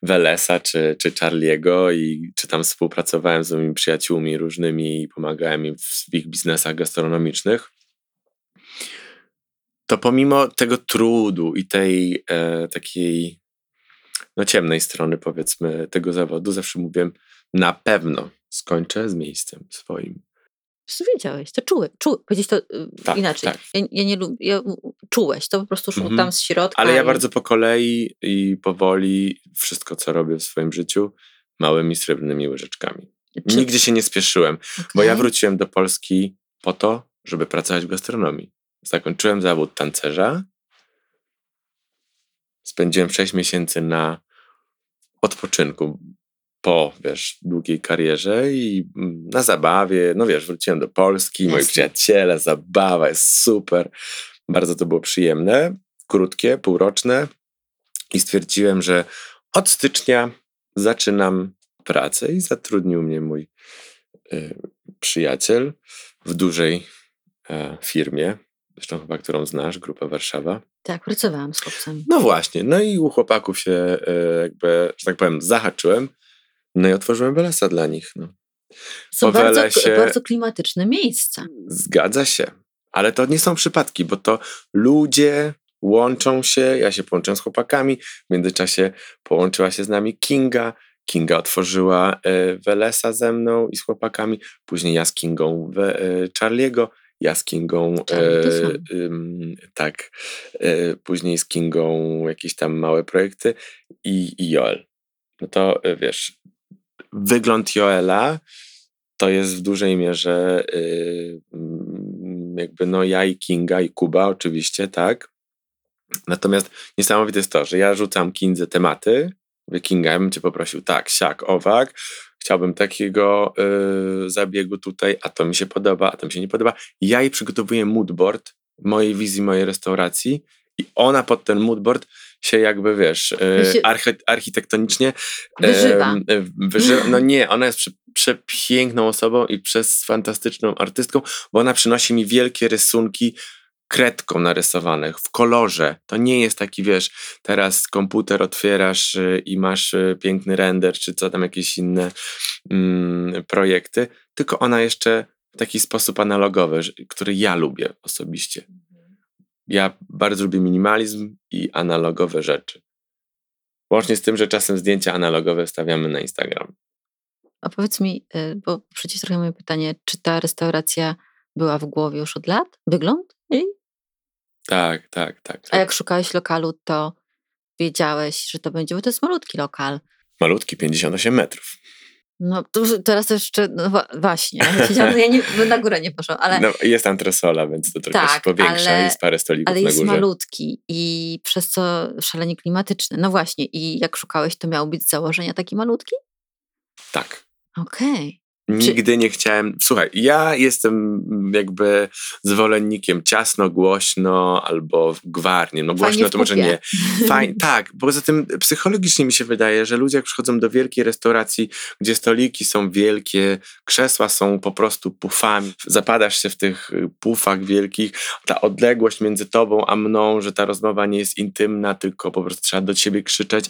Welesa, czy, czy Charliego i czy tam współpracowałem z moimi przyjaciółmi różnymi i pomagałem im w ich biznesach gastronomicznych, to pomimo tego trudu i tej e, takiej no ciemnej strony powiedzmy tego zawodu, zawsze mówiłem, na pewno skończę z miejscem swoim. wiedziałeś, to czułeś, czułeś powiedzieć to y, Tak, inaczej. tak. Ja, ja nie lubię, ja, czułeś, to po prostu szło Mhm. tam z środka. Ale ja i- bardzo po kolei i powoli wszystko, co robię w swoim życiu, małymi srebrnymi łyżeczkami. Czy- Nigdzie się nie spieszyłem, bo Okej. ja wróciłem do Polski po to, żeby pracować w gastronomii. Zakończyłem zawód tancerza. Spędziłem 6 miesięcy na odpoczynku po, wiesz, długiej karierze i mm, na zabawie. No wiesz, wróciłem do Polski, moi przyjaciele, zabawa jest super. Bardzo to było przyjemne, krótkie, półroczne i stwierdziłem, że od stycznia zaczynam pracę i zatrudnił mnie mój y, przyjaciel w dużej e, firmie, zresztą chyba którą znasz, Grupa Warszawa. Tak, pracowałam z chłopcami. No właśnie, no i u chłopaków się e, jakby, że tak powiem, zahaczyłem, no i otworzyłem Welesa dla nich. No. Są bardzo, Welesie- bardzo klimatyczne miejsca. Zgadza się, ale to nie są przypadki, bo to ludzie łączą się, ja się połączyłem z chłopakami, w międzyczasie połączyła się z nami Kinga, Kinga otworzyła e, Welesa ze mną i z chłopakami, później ja z Kingą e, Charliego, ja z Kingą, to e, tak, e, później z Kingą jakieś tam małe projekty i, i Joel. No to e, wiesz, wygląd Joela to jest w dużej mierze y, mm, jakby no ja i Kinga i Kuba oczywiście, tak. Natomiast niesamowite jest to, że ja rzucam Kindze tematy, Kinga, ja bym cię poprosił tak, siak, owak, chciałbym takiego y, zabiegu tutaj, a to mi się podoba, a to mi się nie podoba. Ja jej przygotowuję moodboard mojej wizji, mojej restauracji i ona pod ten moodboard się jakby, wiesz, y, się- archi- architektonicznie Wyżywa. E. No nie, ona jest prze, przepiękną osobą i przez fantastyczną artystką, bo ona przynosi mi wielkie rysunki kredką narysowanych w kolorze. To nie jest taki, wiesz, teraz komputer otwierasz y, i masz y, piękny render, czy co tam jakieś inne mm, projekty, tylko ona jeszcze w taki sposób analogowy, który ja lubię osobiście. Ja bardzo lubię minimalizm i analogowe rzeczy. Łącznie z tym, że czasem zdjęcia analogowe stawiamy na Instagram. A powiedz mi, y, bo przecież trochę moje pytanie, czy ta restauracja była w głowie już od lat? Wygląd? Tak, tak, tak. A tak. jak szukałeś lokalu, to wiedziałeś, że to będzie, bo to jest malutki lokal. Malutki, 58 metrów. No teraz jeszcze, no właśnie, ja nie, na górę nie poszłam, ale, No, jest tam tresola, więc to trochę się Tak, powiększa. ale- jest parę stolików ale na jest górze. malutki i przez co szalenie klimatyczny. No właśnie, i jak szukałeś, to miał być z założenia taki malutki? Tak. Okej. Nigdy nie chciałem. Słuchaj, ja jestem jakby zwolennikiem ciasno, głośno albo gwarnie. No głośno to może nie. Fajnie, tak, poza tym psychologicznie mi się wydaje, że ludzie jak przychodzą do wielkiej restauracji, gdzie stoliki są wielkie, krzesła są po prostu pufami, zapadasz się w tych y, pufach wielkich, ta odległość między tobą a mną, że ta rozmowa nie jest intymna, tylko po prostu trzeba do ciebie krzyczeć.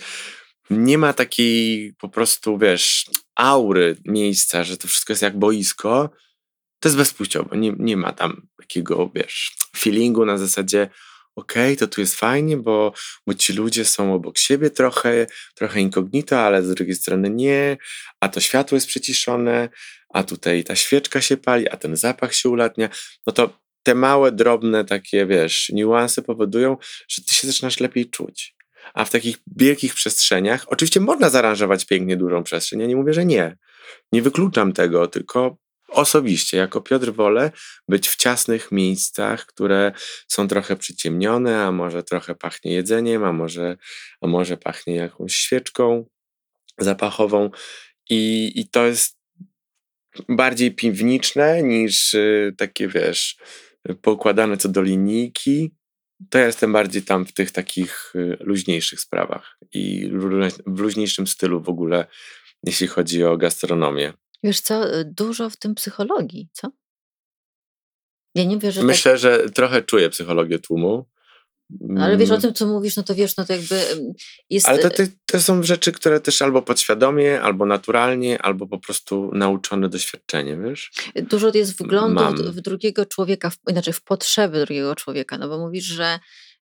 Nie ma takiej po prostu, wiesz, aury miejsca, że to wszystko jest jak boisko. To jest bezpłciowo. Nie, nie ma tam takiego, wiesz, feelingu na zasadzie okej, to tu jest fajnie, bo, bo ci ludzie są obok siebie trochę, trochę incognito, ale z drugiej strony nie, a to światło jest przyciszone, a tutaj ta świeczka się pali, a ten zapach się ulatnia. No to te małe, drobne takie, wiesz, niuanse powodują, że ty się zaczynasz lepiej czuć. A w takich wielkich przestrzeniach, oczywiście można zaaranżować pięknie dużą przestrzeń, ja nie mówię, że nie. Nie wykluczam tego, tylko osobiście, jako Piotr wolę być w ciasnych miejscach, które są trochę przyciemnione, a może trochę pachnie jedzeniem, a może, a może pachnie jakąś świeczką zapachową. I, i to jest bardziej piwniczne niż y, takie, wiesz, poukładane co do linijki. To ja jestem bardziej tam w tych takich y, luźniejszych sprawach i w luźniejszym stylu w ogóle, jeśli chodzi o gastronomię. Wiesz co, y, dużo w tym psychologii, co? Ja nie wierzę. Myślę, tak... że trochę czuję psychologię tłumu. Ale wiesz o mm. tym, co mówisz, no to wiesz, no to jakby jest... Ale to, to, to, są rzeczy, które też albo podświadomie, albo naturalnie, albo po prostu nauczone doświadczenie, wiesz? Dużo jest wglądu w, w drugiego człowieka, w, znaczy w potrzeby drugiego człowieka, no bo mówisz, że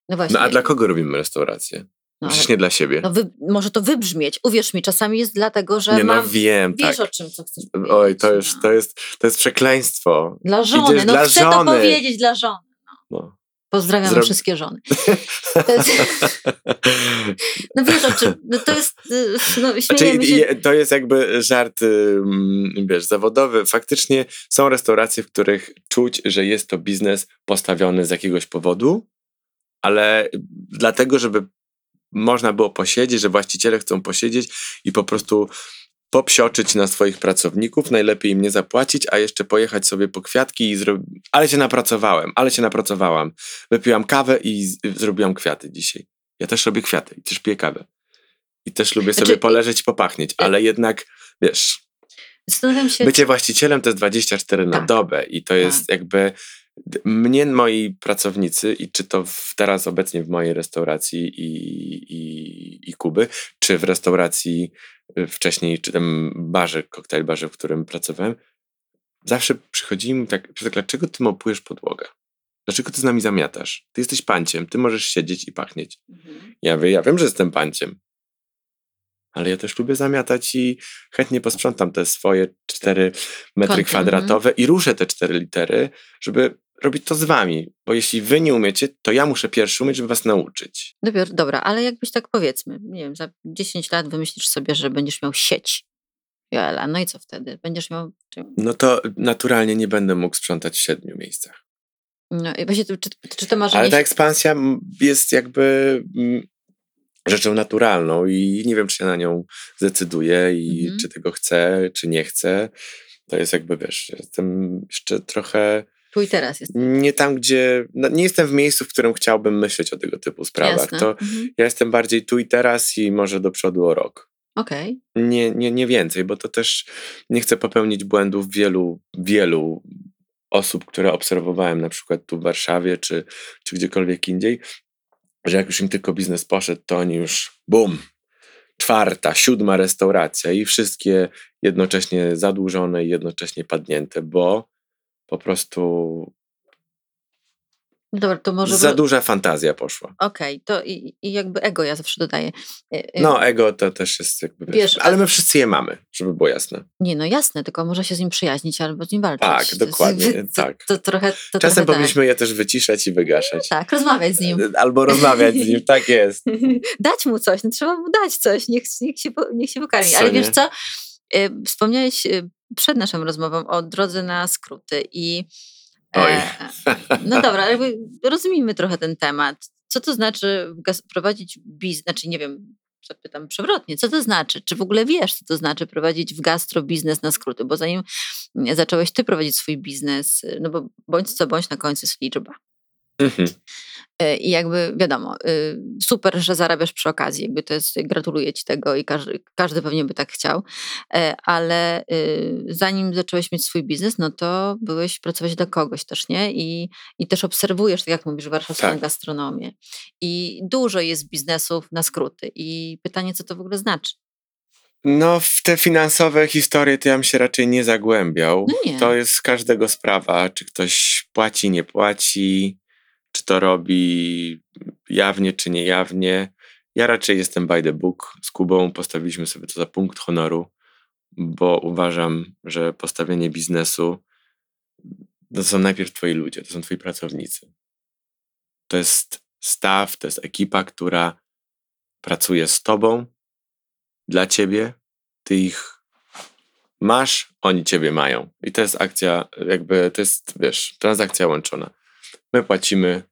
no właśnie... No a dla kogo robimy restaurację? No, Przecież nie dla siebie. No wy, może to wybrzmieć. Uwierz mi, czasami jest dlatego, że. Nie, no mam, wiem. Wiesz tak. o czym co chcesz powiedzieć. Oj, to, już, no. to, jest, to jest przekleństwo. Dla żony. Idziesz no dla chcę żony. to powiedzieć dla żony. No. Pozdrawiam wszystkie żony. No wiesz no to jest, y, no znaczy, się. To jest jakby żart, wiesz, zawodowy. Faktycznie są restauracje, w których czuć, że jest to biznes postawiony z jakiegoś powodu, ale dlatego, żeby można było posiedzieć, że właściciele chcą posiedzieć i po prostu popsioczyć na swoich pracowników, najlepiej im nie zapłacić, a jeszcze pojechać sobie po kwiatki i zrobić. Ale się napracowałem, ale się napracowałam. Wypiłam kawę i zrobiłam kwiaty dzisiaj. Ja też robię kwiaty i też piję kawę. I też lubię znaczy, sobie poleżeć i popachnieć, y- ale jednak, wiesz, się... bycie właścicielem to jest 24 tak. na dobę i to jest tak. jakby mnie moi pracownicy i czy to w, teraz obecnie w mojej restauracji i, i, i Kuby, czy w restauracji wcześniej, czy tam barze, koktajl barze, w którym pracowałem, zawsze przychodzili mi tak, dlaczego ty mopujesz podłogę? Dlaczego ty z nami zamiatasz? Ty jesteś panciem, ty możesz siedzieć i pachnieć. Mhm. Ja, wie, ja wiem, że jestem panciem, ale ja też lubię zamiatać i chętnie posprzątam te swoje cztery metry Kąty, kwadratowe i ruszę te cztery litery, żeby robić to z wami, bo jeśli wy nie umiecie, to ja muszę pierwszy umieć, żeby was nauczyć. Dobra, dobra, ale jakbyś tak powiedzmy, nie wiem, za 10 lat wymyślisz sobie, że będziesz miał sieć Joela, no i co wtedy? Będziesz miał... No to naturalnie nie będę mógł sprzątać w siedmiu miejscach. No i właśnie, czy, czy to marzenie... Ale ta ekspansja jest jakby rzeczą naturalną i nie wiem, czy się na nią zdecyduję i mhm. czy tego chcę, czy nie chcę. To jest jakby, wiesz, jestem jeszcze trochę tu i teraz jest. Nie tam, gdzie. No, nie jestem w miejscu, w którym chciałbym myśleć o tego typu sprawach. Jasne. To mhm. ja jestem bardziej tu i teraz i może do przodu o rok. Okej. Okay. Nie, nie, nie więcej, bo to też nie chcę popełnić błędów wielu, wielu osób, które obserwowałem na przykład tu w Warszawie czy, czy gdziekolwiek indziej, że jak już im tylko biznes poszedł, to oni już bum, czwarta, siódma restauracja i wszystkie jednocześnie zadłużone i jednocześnie padnięte, bo po prostu Dobra, to może. Za duża fantazja poszła. Okej, okay, to i, i, jakby ego ja zawsze dodaję. E, e, no, ego to też jest jakby. Wiesz, ale my wszyscy je mamy, żeby było jasne. Nie, no jasne, tylko może się z nim przyjaźnić albo z nim walczyć. Tak, dokładnie. To, tak. To, to trochę, Czasem trochę tak. powinniśmy tak. je też wyciszać i wygaszać. Tak, rozmawiać z nim. E, albo rozmawiać z nim, tak jest. dać mu coś, no trzeba mu dać coś, niech, niech, się, niech się pokarmi. Co ale nie? wiesz co? Wspomniałeś przed naszą rozmową o drodze na skróty i. E, no dobra, rozumijmy trochę ten temat. Co to znaczy prowadzić biznes, znaczy nie wiem, zapytam przewrotnie, co to znaczy? Czy w ogóle wiesz, co to znaczy prowadzić w gastro biznes na skróty? Bo zanim zacząłeś ty prowadzić swój biznes, no bo bądź co bądź na końcu jest liczba. Mhm. E, I jakby wiadomo, y, super, że zarabiasz przy okazji, jakby to jest, gratuluję ci tego i każdy, każdy pewnie by tak chciał, e, ale y, zanim zacząłeś mieć swój biznes, no to byłeś pracować dla kogoś też, nie? I, i też obserwujesz, tak jak mówisz, warszawską tak. gastronomię. I dużo jest biznesów na skróty i pytanie, co to w ogóle znaczy? No, w te finansowe historie to ja bym się raczej nie zagłębiał. No nie. To jest każdego sprawa, czy ktoś płaci, nie płaci, czy to robi jawnie, czy niejawnie. Ja raczej jestem by the book. Z Kubą postawiliśmy sobie to za punkt honoru, bo uważam, że postawienie biznesu to są najpierw twoi ludzie, to są twoi pracownicy. To jest staw, to jest ekipa, która pracuje z tobą, dla ciebie. Ty ich Masz, oni ciebie mają. I to jest akcja, jakby to jest, wiesz, transakcja łączona. My płacimy,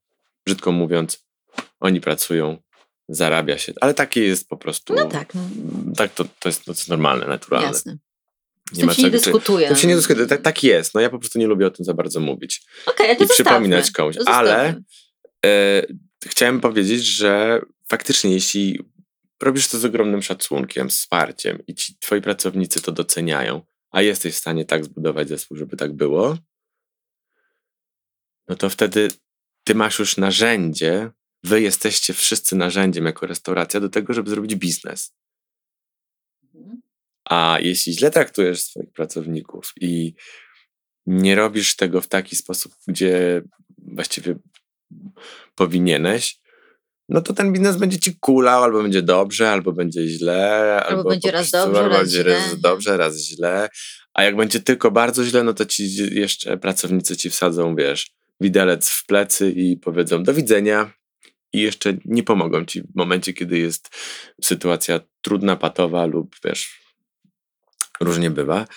brzydko mówiąc, oni pracują, zarabia się. Ale takie jest po prostu. No tak. No. Tak, to, to, jest, to jest normalne, naturalne. Jasne. Z tym się nie dyskutuje. Tym się nie dyskutuje. Tak, tak jest. No ja po prostu nie lubię o tym za bardzo mówić. Okay, to I przypominać komuś. Ale e, chciałem powiedzieć, że faktycznie jeśli robisz to z ogromnym szacunkiem, wsparciem i ci twoi pracownicy to doceniają, a jesteś w stanie tak zbudować zespół, żeby tak było, no to wtedy ty masz już narzędzie, wy jesteście wszyscy narzędziem jako restauracja do tego, żeby zrobić biznes. Mhm. A jeśli źle traktujesz swoich pracowników i nie robisz tego w taki sposób, gdzie właściwie powinieneś, no to ten biznes będzie ci kulał, albo będzie dobrze, albo będzie źle, albo, albo będzie raz dobrze, albo raz będzie źle. raz dobrze, raz źle. A jak będzie tylko bardzo źle, no to ci jeszcze pracownicy ci wsadzą, wiesz, widelec w plecy i powiedzą do widzenia i jeszcze nie pomogą ci w momencie, kiedy jest sytuacja trudna, patowa lub wiesz, różnie bywa.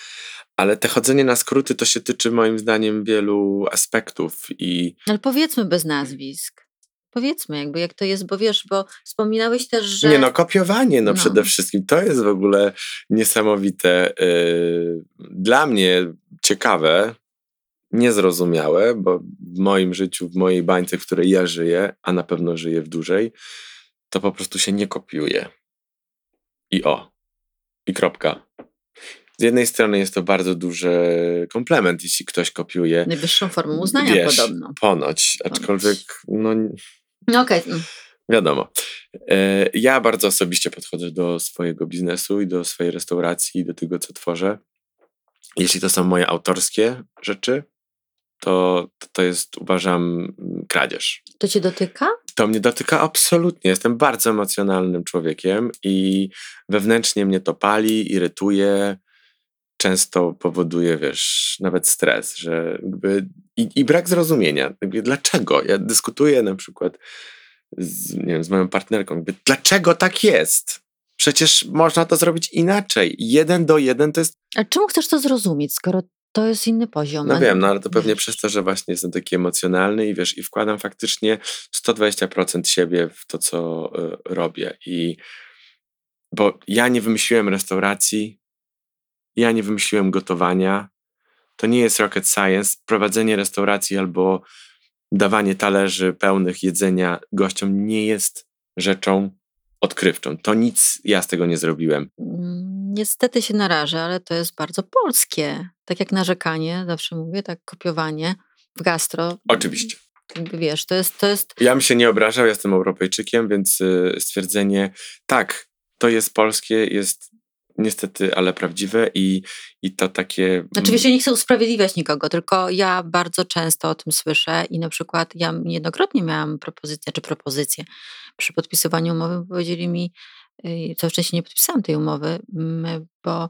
Ale te chodzenie na skróty to się tyczy moim zdaniem wielu aspektów i... Ale powiedzmy bez nazwisk. Powiedzmy jakby jak to jest, bo wiesz, bo wspominałeś też, że... Nie no, kopiowanie no, no. przede wszystkim. To jest w ogóle niesamowite. Yy, dla mnie ciekawe, niezrozumiałe, bo w moim życiu, w mojej bańce, w której ja żyję, a na pewno żyję w dłużej, to po prostu się nie kopiuje. I o. I kropka. Z jednej strony jest to bardzo duży komplement, jeśli ktoś kopiuje. Najwyższą formą uznania wiesz, podobno. Ponoć, aczkolwiek no... No okej. Okay. Wiadomo. E, ja bardzo osobiście podchodzę do swojego biznesu i do swojej restauracji i do tego, co tworzę. Jeśli to są moje autorskie rzeczy, to, to jest, uważam, kradzież. To cię dotyka? To mnie dotyka absolutnie. Jestem bardzo emocjonalnym człowiekiem i wewnętrznie mnie to pali, irytuje, często powoduje, wiesz, nawet stres, że jakby i, i brak zrozumienia. Jakby dlaczego? Ja dyskutuję na przykład z, nie wiem, z moją partnerką, jakby, dlaczego tak jest? Przecież można to zrobić inaczej. Jeden do jeden to jest. A czemu chcesz to zrozumieć, skoro to jest inny poziom. No wiem, no ale to pewnie wiesz. przez to, że właśnie jestem taki emocjonalny i wiesz, i wkładam faktycznie 120% siebie w to, co y, robię. I bo ja nie wymyśliłem restauracji, ja nie wymyśliłem gotowania. To nie jest rocket science. Prowadzenie restauracji albo dawanie talerzy pełnych jedzenia gościom nie jest rzeczą odkrywczą. To nic ja z tego nie zrobiłem. Mm, niestety się narażę, ale to jest bardzo polskie. Tak jak narzekanie, zawsze mówię, tak kopiowanie w gastro. Oczywiście. Jakby wiesz, to jest, to jest... Ja bym się nie obrażał, jestem Europejczykiem, więc y, stwierdzenie tak, to jest polskie, jest niestety, ale prawdziwe i, i to takie... Oczywiście nie chcę usprawiedliwiać nikogo, tylko ja bardzo często o tym słyszę i na przykład ja niejednokrotnie miałam propozycję, czy propozycję przy podpisywaniu umowy, powiedzieli mi, y, całe szczęście nie podpisałam tej umowy, bo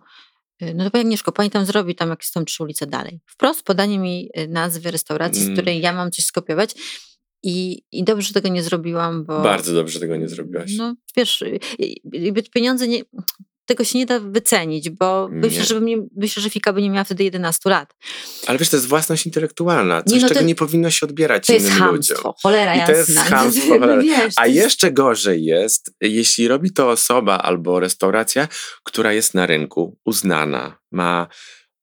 y, no to Agnieszko, Pani tam zrobi tam jakieś tam trzy ulice dalej. Wprost podanie mi y, nazwy restauracji, z mm. której ja mam coś skopiować i, I dobrze, że tego nie zrobiłam, bo... Bardzo dobrze, tego nie zrobiłaś. No, wiesz, pieniądze nie tego się nie da wycenić, bo nie. myślę, że nie, myślę, że Fika by nie miała wtedy 11 lat. Ale wiesz, to jest własność intelektualna, coś, nie, no to, czego nie powinno się odbierać to innym jest hamstwo, ludziom. Cholera I jasna. to jest hamstwo, cholera. Wiesz, A jeszcze gorzej jest, jeśli robi to osoba albo restauracja, która jest na rynku, uznana, ma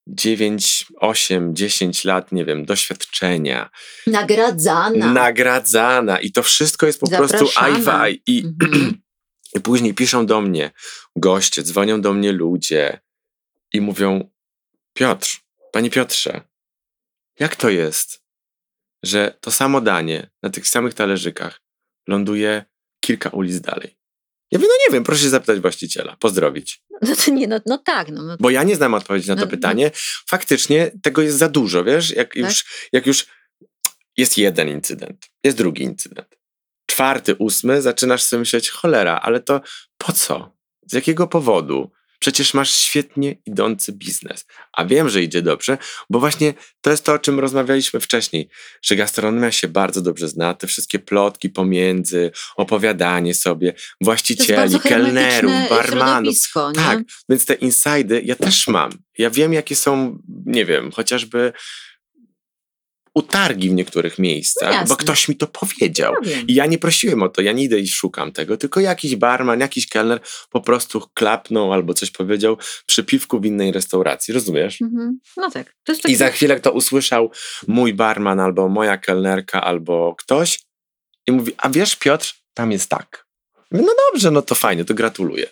9, 8, 10 lat, nie wiem, doświadczenia. Nagradzana. Nagradzana. I to wszystko jest po Zapraszana. prostu aj I mhm. I później piszą do mnie goście, dzwonią do mnie ludzie i mówią: Piotr, panie Piotrze, jak to jest, że to samo danie na tych samych talerzykach ląduje kilka ulic dalej? Ja mówię, no nie wiem, proszę się zapytać właściciela, pozdrowić. No to nie, no, no tak. No, no. Bo ja nie znam odpowiedzi na to no, no. pytanie. Faktycznie tego jest za dużo, wiesz? Jak, tak? już, jak już jest jeden incydent, jest drugi incydent, czwarty, ósmy, zaczynasz sobie myśleć, cholera, ale to po co? Z jakiego powodu? Przecież masz świetnie idący biznes. A wiem, że idzie dobrze, bo właśnie to jest to, o czym rozmawialiśmy wcześniej, że gastronomia się bardzo dobrze zna, te wszystkie plotki pomiędzy, opowiadanie sobie, właścicieli, kelnerów, barmanów. Tak, więc te insajdy ja też mam. Ja wiem, jakie są, nie wiem, chociażby utargi w niektórych miejscach, no bo ktoś mi to powiedział. No I ja nie prosiłem o to, ja nie idę i szukam tego, tylko jakiś barman, jakiś kelner po prostu klapnął albo coś powiedział przy piwku w innej restauracji, rozumiesz? Mhm. No tak. I za chwilę kto usłyszał mój barman albo moja kelnerka albo ktoś i mówi, a wiesz Piotr, tam jest tak. No dobrze, no to fajnie, to gratuluję.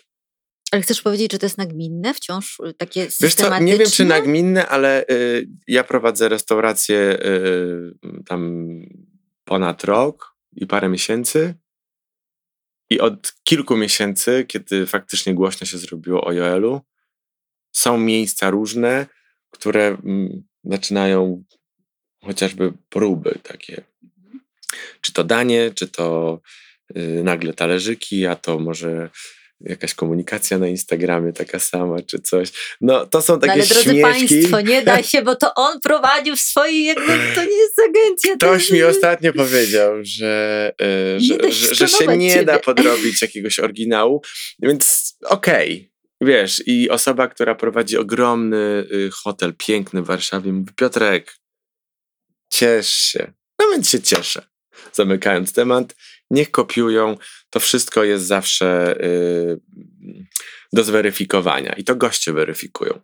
Ale chcesz powiedzieć, że to jest nagminne wciąż y, takie Wiesz co, nie wiem czy nagminne, ale y, ja prowadzę restaurację y, tam ponad rok i parę miesięcy i od kilku miesięcy, kiedy faktycznie głośno się zrobiło o Joelu, są miejsca różne, które mm, zaczynają chociażby próby takie. Czy to danie, czy to y, nagle talerzyki, a to może jakaś komunikacja na Instagramie taka sama, czy coś. No to są takie no, ale drodzy śmieszki. Państwo, nie da się, bo to on prowadził w swojej, jakby to nie jest agencja. Ktoś mi ostatnio powiedział, że, e, że, że, że, się nie ciebie. da podrobić jakiegoś oryginału, więc okej. Okay. Wiesz, i osoba, która prowadzi ogromny y, hotel, piękny w Warszawie, mówi: Piotrek, ciesz się. No więc się cieszę. Zamykając temat, niech kopiują. To wszystko jest zawsze yy, do zweryfikowania i to goście weryfikują.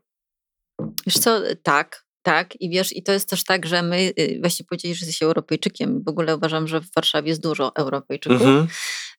Wiesz co, tak, tak. I wiesz, i to jest też tak, że my y, właśnie powiedzieli, że jesteś Europejczykiem. W ogóle uważam, że w Warszawie jest dużo Europejczyków. Mhm.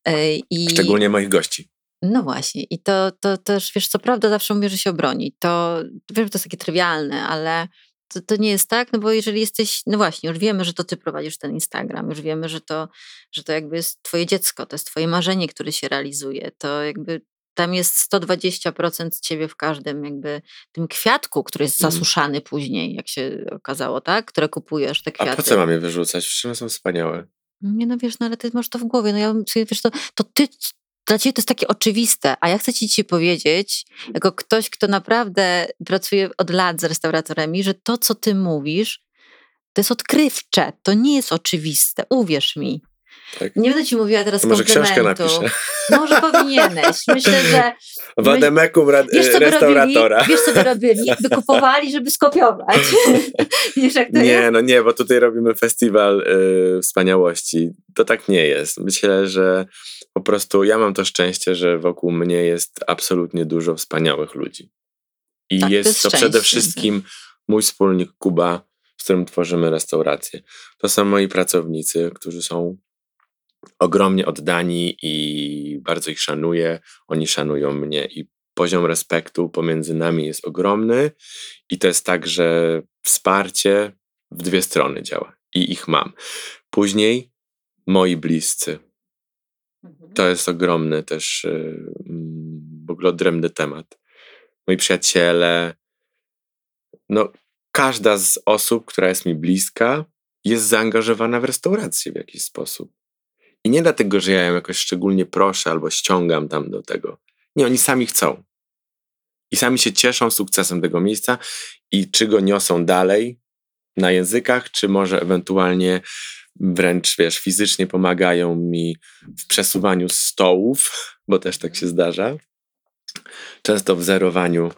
Y, I... Szczególnie moich gości. No właśnie, i to, to też, wiesz, co prawda zawsze mówię, że się obroni. To wiem, że to jest takie trywialne, ale to, to nie jest tak, no bo jeżeli jesteś, no właśnie, już wiemy, że to ty prowadzisz ten Instagram, już wiemy, że to, że to jakby jest twoje dziecko, to jest twoje marzenie, które się realizuje, to jakby tam jest 120% ciebie w każdym jakby tym kwiatku, który jest mhm. zasuszany później, jak się okazało, tak? Które kupujesz, te kwiaty. A po co mam je wyrzucać? Wszystkie są wspaniałe. Nie no wiesz, no ale ty masz to w głowie, no ja wiesz, to, to ty dla ciebie to jest takie oczywiste, a ja chcę ci dzisiaj powiedzieć, jako ktoś, kto naprawdę pracuje od lat z restauratorami, że to, co ty mówisz, to jest odkrywcze, to nie jest oczywiste, uwierz mi. Tak. Nie będę ci mówiła teraz Może książkę napiszę. Może powinieneś. Myślę, że... Wademekum rad- wiesz, co restauratora. Robili? Wiesz, co by robili? Wykupowali, żeby skopiować. wiesz, jak to nie, jest? no nie, bo tutaj robimy festiwal y, wspaniałości. To tak nie jest. Myślę, że po prostu ja mam to szczęście, że wokół mnie jest absolutnie dużo wspaniałych ludzi. I tak, jest to, to przede wszystkim mój wspólnik Kuba, z którym tworzymy restaurację. To są moi pracownicy, którzy są ogromnie oddani i bardzo ich szanuję. Oni szanują mnie i poziom respektu pomiędzy nami jest ogromny. I to jest tak, że wsparcie w dwie strony działa i ich mam. Później moi bliscy, Mhm. To jest ogromny też y, mm, w ogóle odrębny temat. Moi przyjaciele, no każda z osób, która jest mi bliska, jest zaangażowana w restaurację w jakiś sposób. I nie dlatego, że ja ją jakoś szczególnie proszę albo ściągam tam do tego. Nie, oni sami chcą. I sami się cieszą sukcesem tego miejsca i czy go niosą dalej na językach, czy może ewentualnie wręcz, wiesz, fizycznie pomagają mi w przesuwaniu stołów, bo też tak się zdarza. Często w zerowaniu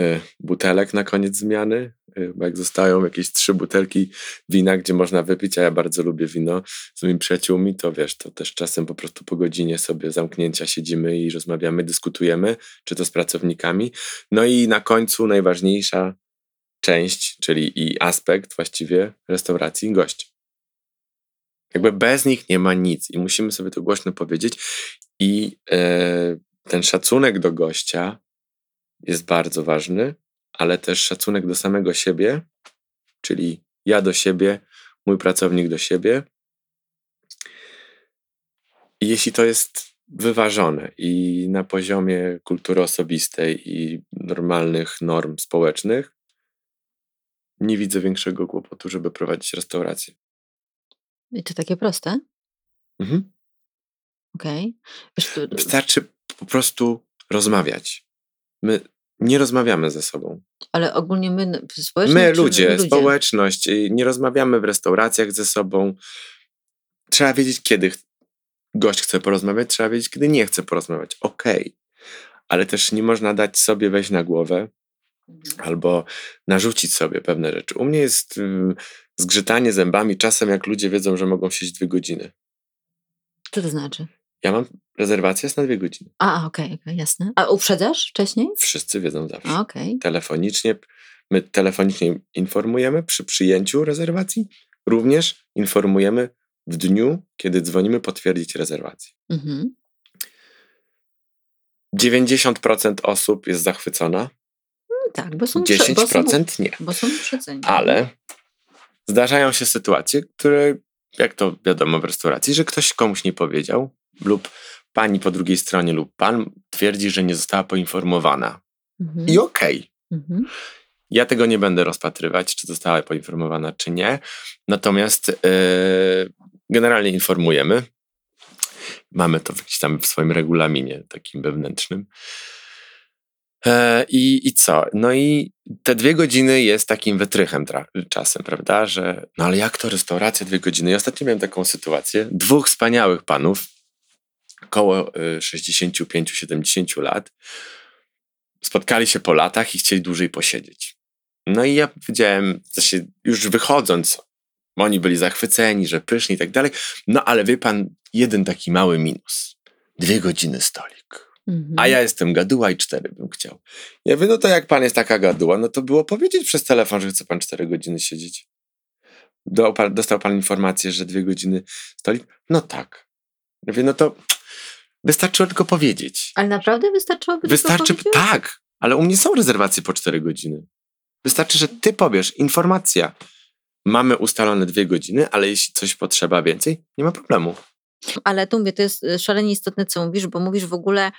y, butelek na koniec zmiany, y, bo jak zostają jakieś trzy butelki wina, gdzie można wypić, a ja bardzo lubię wino z moimi przyjaciółmi, to wiesz, to też czasem po prostu po godzinie sobie zamknięcia siedzimy i rozmawiamy, dyskutujemy, czy to z pracownikami. No i na końcu najważniejsza część, czyli i aspekt właściwie restauracji, goście. Jakby bez nich nie ma nic i musimy sobie to głośno powiedzieć. I e, ten szacunek do gościa jest bardzo ważny, ale też szacunek do samego siebie, czyli ja do siebie, mój pracownik do siebie. I jeśli to jest wyważone i na poziomie kultury osobistej i normalnych norm społecznych, nie widzę większego kłopotu, żeby prowadzić restaurację. I to takie proste? Mhm. Okej. Okay. Wystarczy po prostu rozmawiać. My nie rozmawiamy ze sobą. Ale ogólnie my, społeczność? My, ludzie, ludzie, społeczność, y, nie rozmawiamy w restauracjach ze sobą. Trzeba wiedzieć, kiedy gość chce porozmawiać, trzeba wiedzieć, kiedy nie chce porozmawiać. Okej. Okay. Ale też nie można dać sobie wejść na głowę. Albo narzucić sobie pewne rzeczy. U mnie jest y, zgrzytanie zębami czasem, jak ludzie wiedzą, że mogą siedzieć dwie godziny. Co to znaczy? Ja mam rezerwację jest na dwie godziny. A, okej, okay, okay, jasne. A uprzedzasz wcześniej? Wszyscy wiedzą zawsze. A, okay. Telefonicznie, my telefonicznie informujemy przy przyjęciu rezerwacji. Również informujemy w dniu, kiedy dzwonimy potwierdzić rezerwację. Mhm. 90% osób jest zachwycona. Tak, bo są 10% bo są, nie. Bo są uprzedzeni. Ale zdarzają się sytuacje, które, jak to wiadomo w restauracji, że ktoś komuś nie powiedział lub pani po drugiej stronie lub pan twierdzi, że nie została poinformowana. Mhm. I okej. Okay. Mhm. Ja tego nie będę rozpatrywać, czy została poinformowana, czy nie. Natomiast yy, generalnie informujemy. Mamy to gdzieś tam w swoim regulaminie takim wewnętrznym. E, I, I co? No i te dwie godziny jest takim wytrychem czasem, prawda? Że no ale jak to restauracja dwie godziny? I ostatnio miałem taką sytuację. Dwóch wspaniałych panów, około 65-70 y, lat, spotkali się po latach i chcieli dłużej posiedzieć. No i ja powiedziałem, się już wychodząc, oni byli zachwyceni, że pyszni i tak dalej. No ale wie pan, jeden taki mały minus. Dwie godziny stolik. Mhm. A ja jestem gaduła i cztery bym chciał. Ja mówię, no to jak pan jest taka gaduła, no to było powiedzieć przez telefon, że chce pan cztery godziny siedzieć. Dostał pan informację, że dwie godziny stolik? No tak. Ja mówię, no to Wystarczyło tylko powiedzieć. Ale naprawdę wystarczyłoby Wystarczy, tylko powiedzieć? Tak, ale u mnie są rezerwacje po 4 godziny. Wystarczy, że ty powiesz, informacja, mamy ustalone dwie godziny, ale jeśli coś potrzeba więcej, nie ma problemu. Ale tu mówię, to jest y, szalenie istotne, co mówisz, bo mówisz w ogóle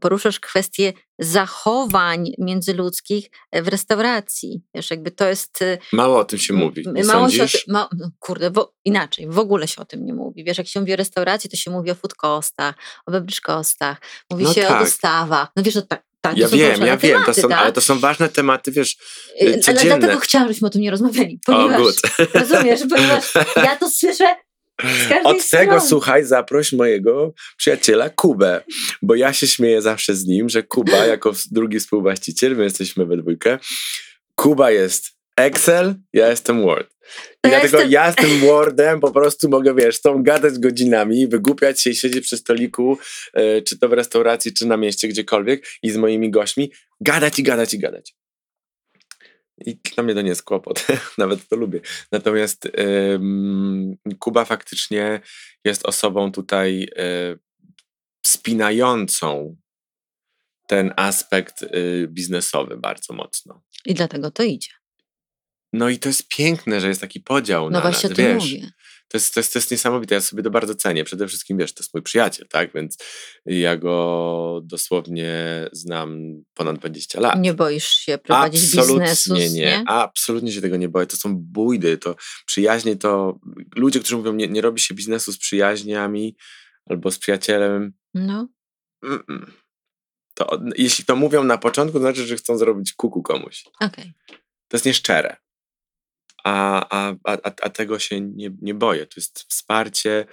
poruszasz kwestię zachowań międzyludzkich e, w restauracji. Wiesz, jakby to jest... Y, mało o tym się mówi, nie mało sądzisz? Się o tym, ma, no, kurde, inaczej, w ogóle się o tym nie mówi. Wiesz, jak się mówi o restauracji, to się mówi o food costach, o beverage costach, mówi no się tak. o dostawach. No wiesz, tak, tak, ja wiem, ja wiem, to są, tak? ale to są ważne tematy, wiesz, codzienne. Ale dlatego chciałam, żebyśmy o tym nie rozmawiali, ponieważ, oh, rozumiesz, ponieważ ja to słyszę od tego, słuchaj, zaproś mojego przyjaciela Kubę, bo ja się śmieję zawsze z nim, że Kuba, jako drugi współwłaściciel, my jesteśmy we dwójkę, Kuba jest Excel, ja jestem Word. I ja dlatego jestem... ja z tym Wordem po prostu mogę, wiesz, tą gadać godzinami, wygłupiać się i siedzieć przy stoliku, yy, czy to w restauracji, czy na mieście, gdziekolwiek i z moimi gośćmi, gadać i gadać i gadać. I dla mnie to nie jest kłopot, nawet to lubię. Natomiast ym, Kuba faktycznie jest osobą tutaj y, spinającą ten aspekt y, biznesowy bardzo mocno. I dlatego to idzie. No i to jest piękne, że jest taki podział. No na właśnie o tym wiesz, mówię. To jest, to, jest, to jest niesamowite, ja sobie to bardzo cenię. Przede wszystkim, wiesz, to jest mój przyjaciel, tak? Więc ja go dosłownie znam ponad 20 lat. Nie boisz się prowadzić absolutnie biznesu? Nie, nie, absolutnie się tego nie boję. To są bójdy, to przyjaźnie, to ludzie, którzy mówią, nie, nie robi się biznesu z przyjaźniami albo z przyjacielem. No. Mm-mm. To, jeśli to mówią na początku, to znaczy, że chcą zrobić kuku komuś. Okej. Okay. To jest nieszczere a, a, a, a tego się nie, nie boję. To jest wsparcie.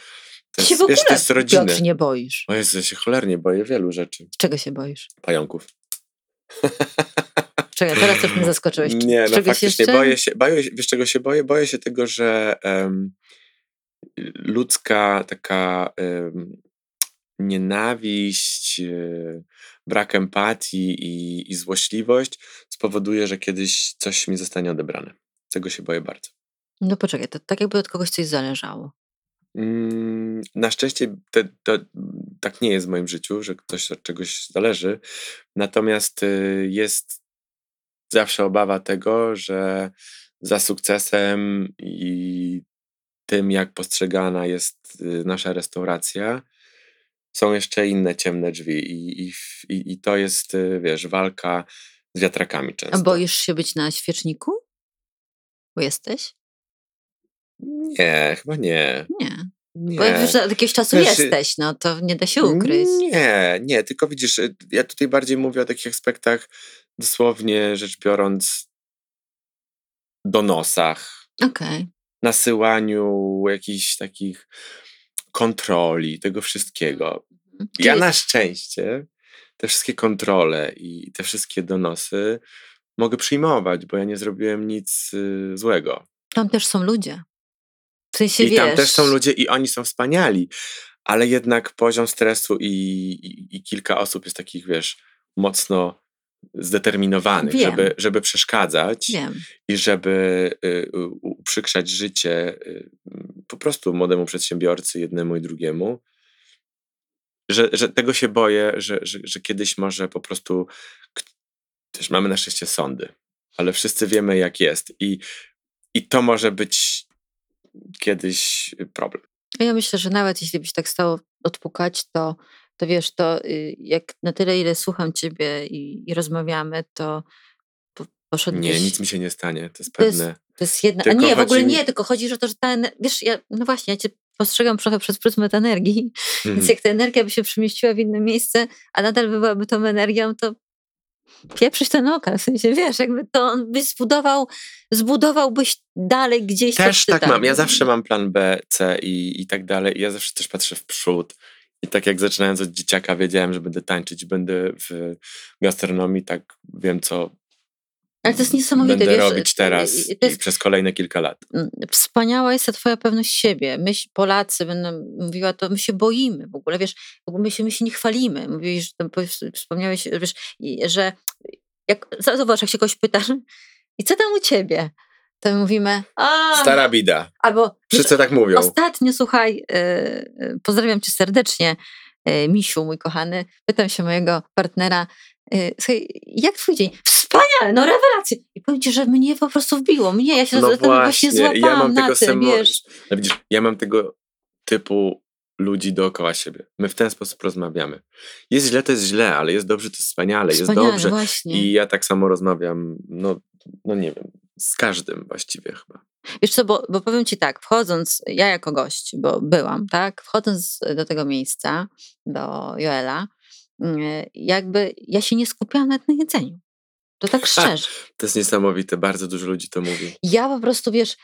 To jest, się w ogóle, wiesz, to jest rodziny. Piotr, nie boisz. O Jezu, ja się cholernie boję wielu rzeczy. Czego się boisz? Pająków. Czekaj, teraz też mnie zaskoczyłeś. Nie, no faktycznie jeszcze? boję się, boję wiesz czego się boję? Boję się tego, że um, ludzka taka um, nienawiść, um, brak empatii i, i złośliwość spowoduje, że kiedyś coś mi zostanie odebrane. Tego się boję bardzo. No poczekaj, to tak jakby od kogoś coś zależało. Mm, na szczęście to, to, tak nie jest w moim życiu, że ktoś od czegoś zależy. Natomiast y, jest zawsze obawa tego, że za sukcesem i tym, jak postrzegana jest y, nasza restauracja, są jeszcze inne ciemne drzwi. I, i, i, i to jest, y, wiesz, walka z wiatrakami często. A boisz się być na świeczniku? Jesteś? Nie, chyba nie. Nie. Nie. Bo już od jakiegoś czasu wiesz, jesteś, no to nie da się ukryć. Nie, nie, tylko widzisz, y, ja tutaj bardziej mówię o takich aspektach dosłownie rzecz biorąc donosach, Okej. nasyłaniu jakichś takich kontroli, tego wszystkiego. Mhm. Ja Czyli- na szczęście te wszystkie kontrole i te wszystkie donosy mogę przyjmować, bo ja nie zrobiłem nic y, złego. Tam też są ludzie. W sensie, I wiesz... tam też są ludzie i oni są wspaniali, ale jednak poziom stresu i, i, i kilka osób jest takich, wiesz, mocno zdeterminowanych, Wiem. żeby, żeby przeszkadzać Wiem. i żeby y, uprzykrzać życie y, po prostu młodemu przedsiębiorcy, jednemu i drugiemu. Że, że tego się boję, że, że, że kiedyś może po prostu. Też mamy na szczęście sądy, ale wszyscy wiemy, jak jest, i, i to może być kiedyś problem. Ja myślę, że nawet jeśli byś tak stało odpukać, to, to wiesz, to y, jak na tyle, ile słucham ciebie i, i rozmawiamy, to po- poszedłbyś... Nie, nic mi się nie stanie, to jest To jest- pewne. To jest jedna... A nie, w ogóle mi- nie, tylko chodzi o to, że ta... Wiesz, ja, no właśnie, ja cię postrzegam trochę przez pryzmat energii, Mhm. więc jak ta energia by się przemieściła w inne miejsce, a nadal byłaby tą energią, to pieprzyć ten okaz, w sensie, wiesz, jakby to on byś zbudował, zbudowałbyś dalej gdzieś Też tak mam. Ja zawsze mam plan B, C i, i tak dalej. I ja zawsze też patrzę w przód. I tak jak zaczynając od dzieciaka wiedziałem, że będę tańczyć, będę w gastronomii, tak wiem, co Ale to jest niesamowite, będę wiesz, robić teraz i jest przez kolejne kilka lat. Wspaniała jest ta twoja pewność siebie. My, Polacy, będę mówiła to, my się boimy w ogóle, wiesz, my się, my się nie chwalimy. Mówiłeś, że wspomniałeś, wiesz, że jak, zobacz, jak się kogoś pytasz, i co tam u ciebie? To my mówimy, a, Stara bida. albo wiesz, Wszyscy tak mówią. ostatnio, słuchaj, y, y, pozdrawiam cię serdecznie, Misiu, mój kochany, pytam się mojego partnera, y, słuchaj, jak twój dzień? Wspaniale, no rewelacje. I powiem ci, że mnie po prostu wbiło, mnie, ja się No właśnie, właśnie złapałam ja mam na tego tym, samo, wiesz. no widzisz, ja mam tego typu ludzi dookoła siebie. My w ten sposób rozmawiamy. Jest źle, to jest źle, ale jest dobrze, to jest wspaniale, jest Wspaniale, dobrze. właśnie. I ja tak samo rozmawiam, no, no nie wiem, z każdym właściwie chyba. Wiesz co, bo, bo powiem ci tak, wchodząc, ja jako gość, bo byłam, tak, wchodząc do tego miejsca, do Joela, mm, jakby ja się nie skupiałam nawet na jedzeniu. To tak szczerze. To jest niesamowite, bardzo dużo ludzi to mówi. Ja po prostu, wiesz,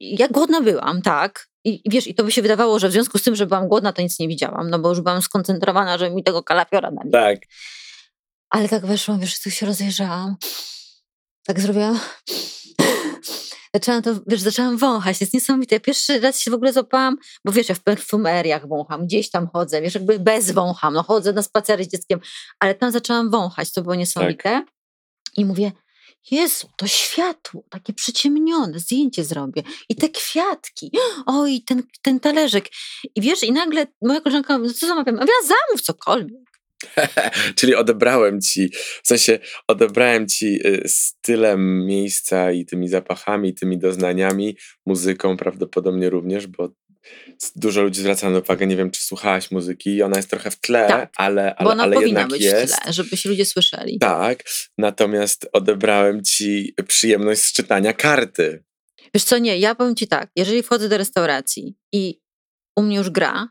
ja głodna byłam, tak, i i wiesz, i to by się wydawało, że w związku z tym, że byłam głodna, to nic nie widziałam, no bo już byłam skoncentrowana, że mi tego kalafiora dali. Tak. Ale tak weszłam, wiesz, tu się rozejrzałam. Tak zrobiłam. Zaczęłam to, wiesz, zaczęłam wąchać. Jest niesamowite. Ja pierwszy raz się w ogóle złapałam, bo wiesz, ja w perfumeriach wącham, gdzieś tam chodzę, wiesz, jakby bez wącham, no chodzę na spacery z dzieckiem, ale tam zaczęłam wąchać, to było niesamowite. I mówię, Jezu, to światło, takie przyciemnione, zdjęcie zrobię. I te kwiatki, oj, ten, ten talerzek. I wiesz, i nagle moja koleżanka, no co zamawiam? A ja zamów cokolwiek. Czyli odebrałem ci, w sensie odebrałem ci y, stylem miejsca i tymi zapachami, tymi doznaniami, muzyką prawdopodobnie również, bo dużo ludzi zwraca na uwagę, nie wiem, czy słuchałaś muzyki i ona jest trochę w tle, Tak, ale, Bo ale, ona ale powinna jednak być jest. w tle, żeby się ludzie słyszeli. Tak, natomiast odebrałem ci przyjemność z czytania karty. Wiesz co, nie, ja powiem ci tak, jeżeli wchodzę do restauracji i u mnie już gra,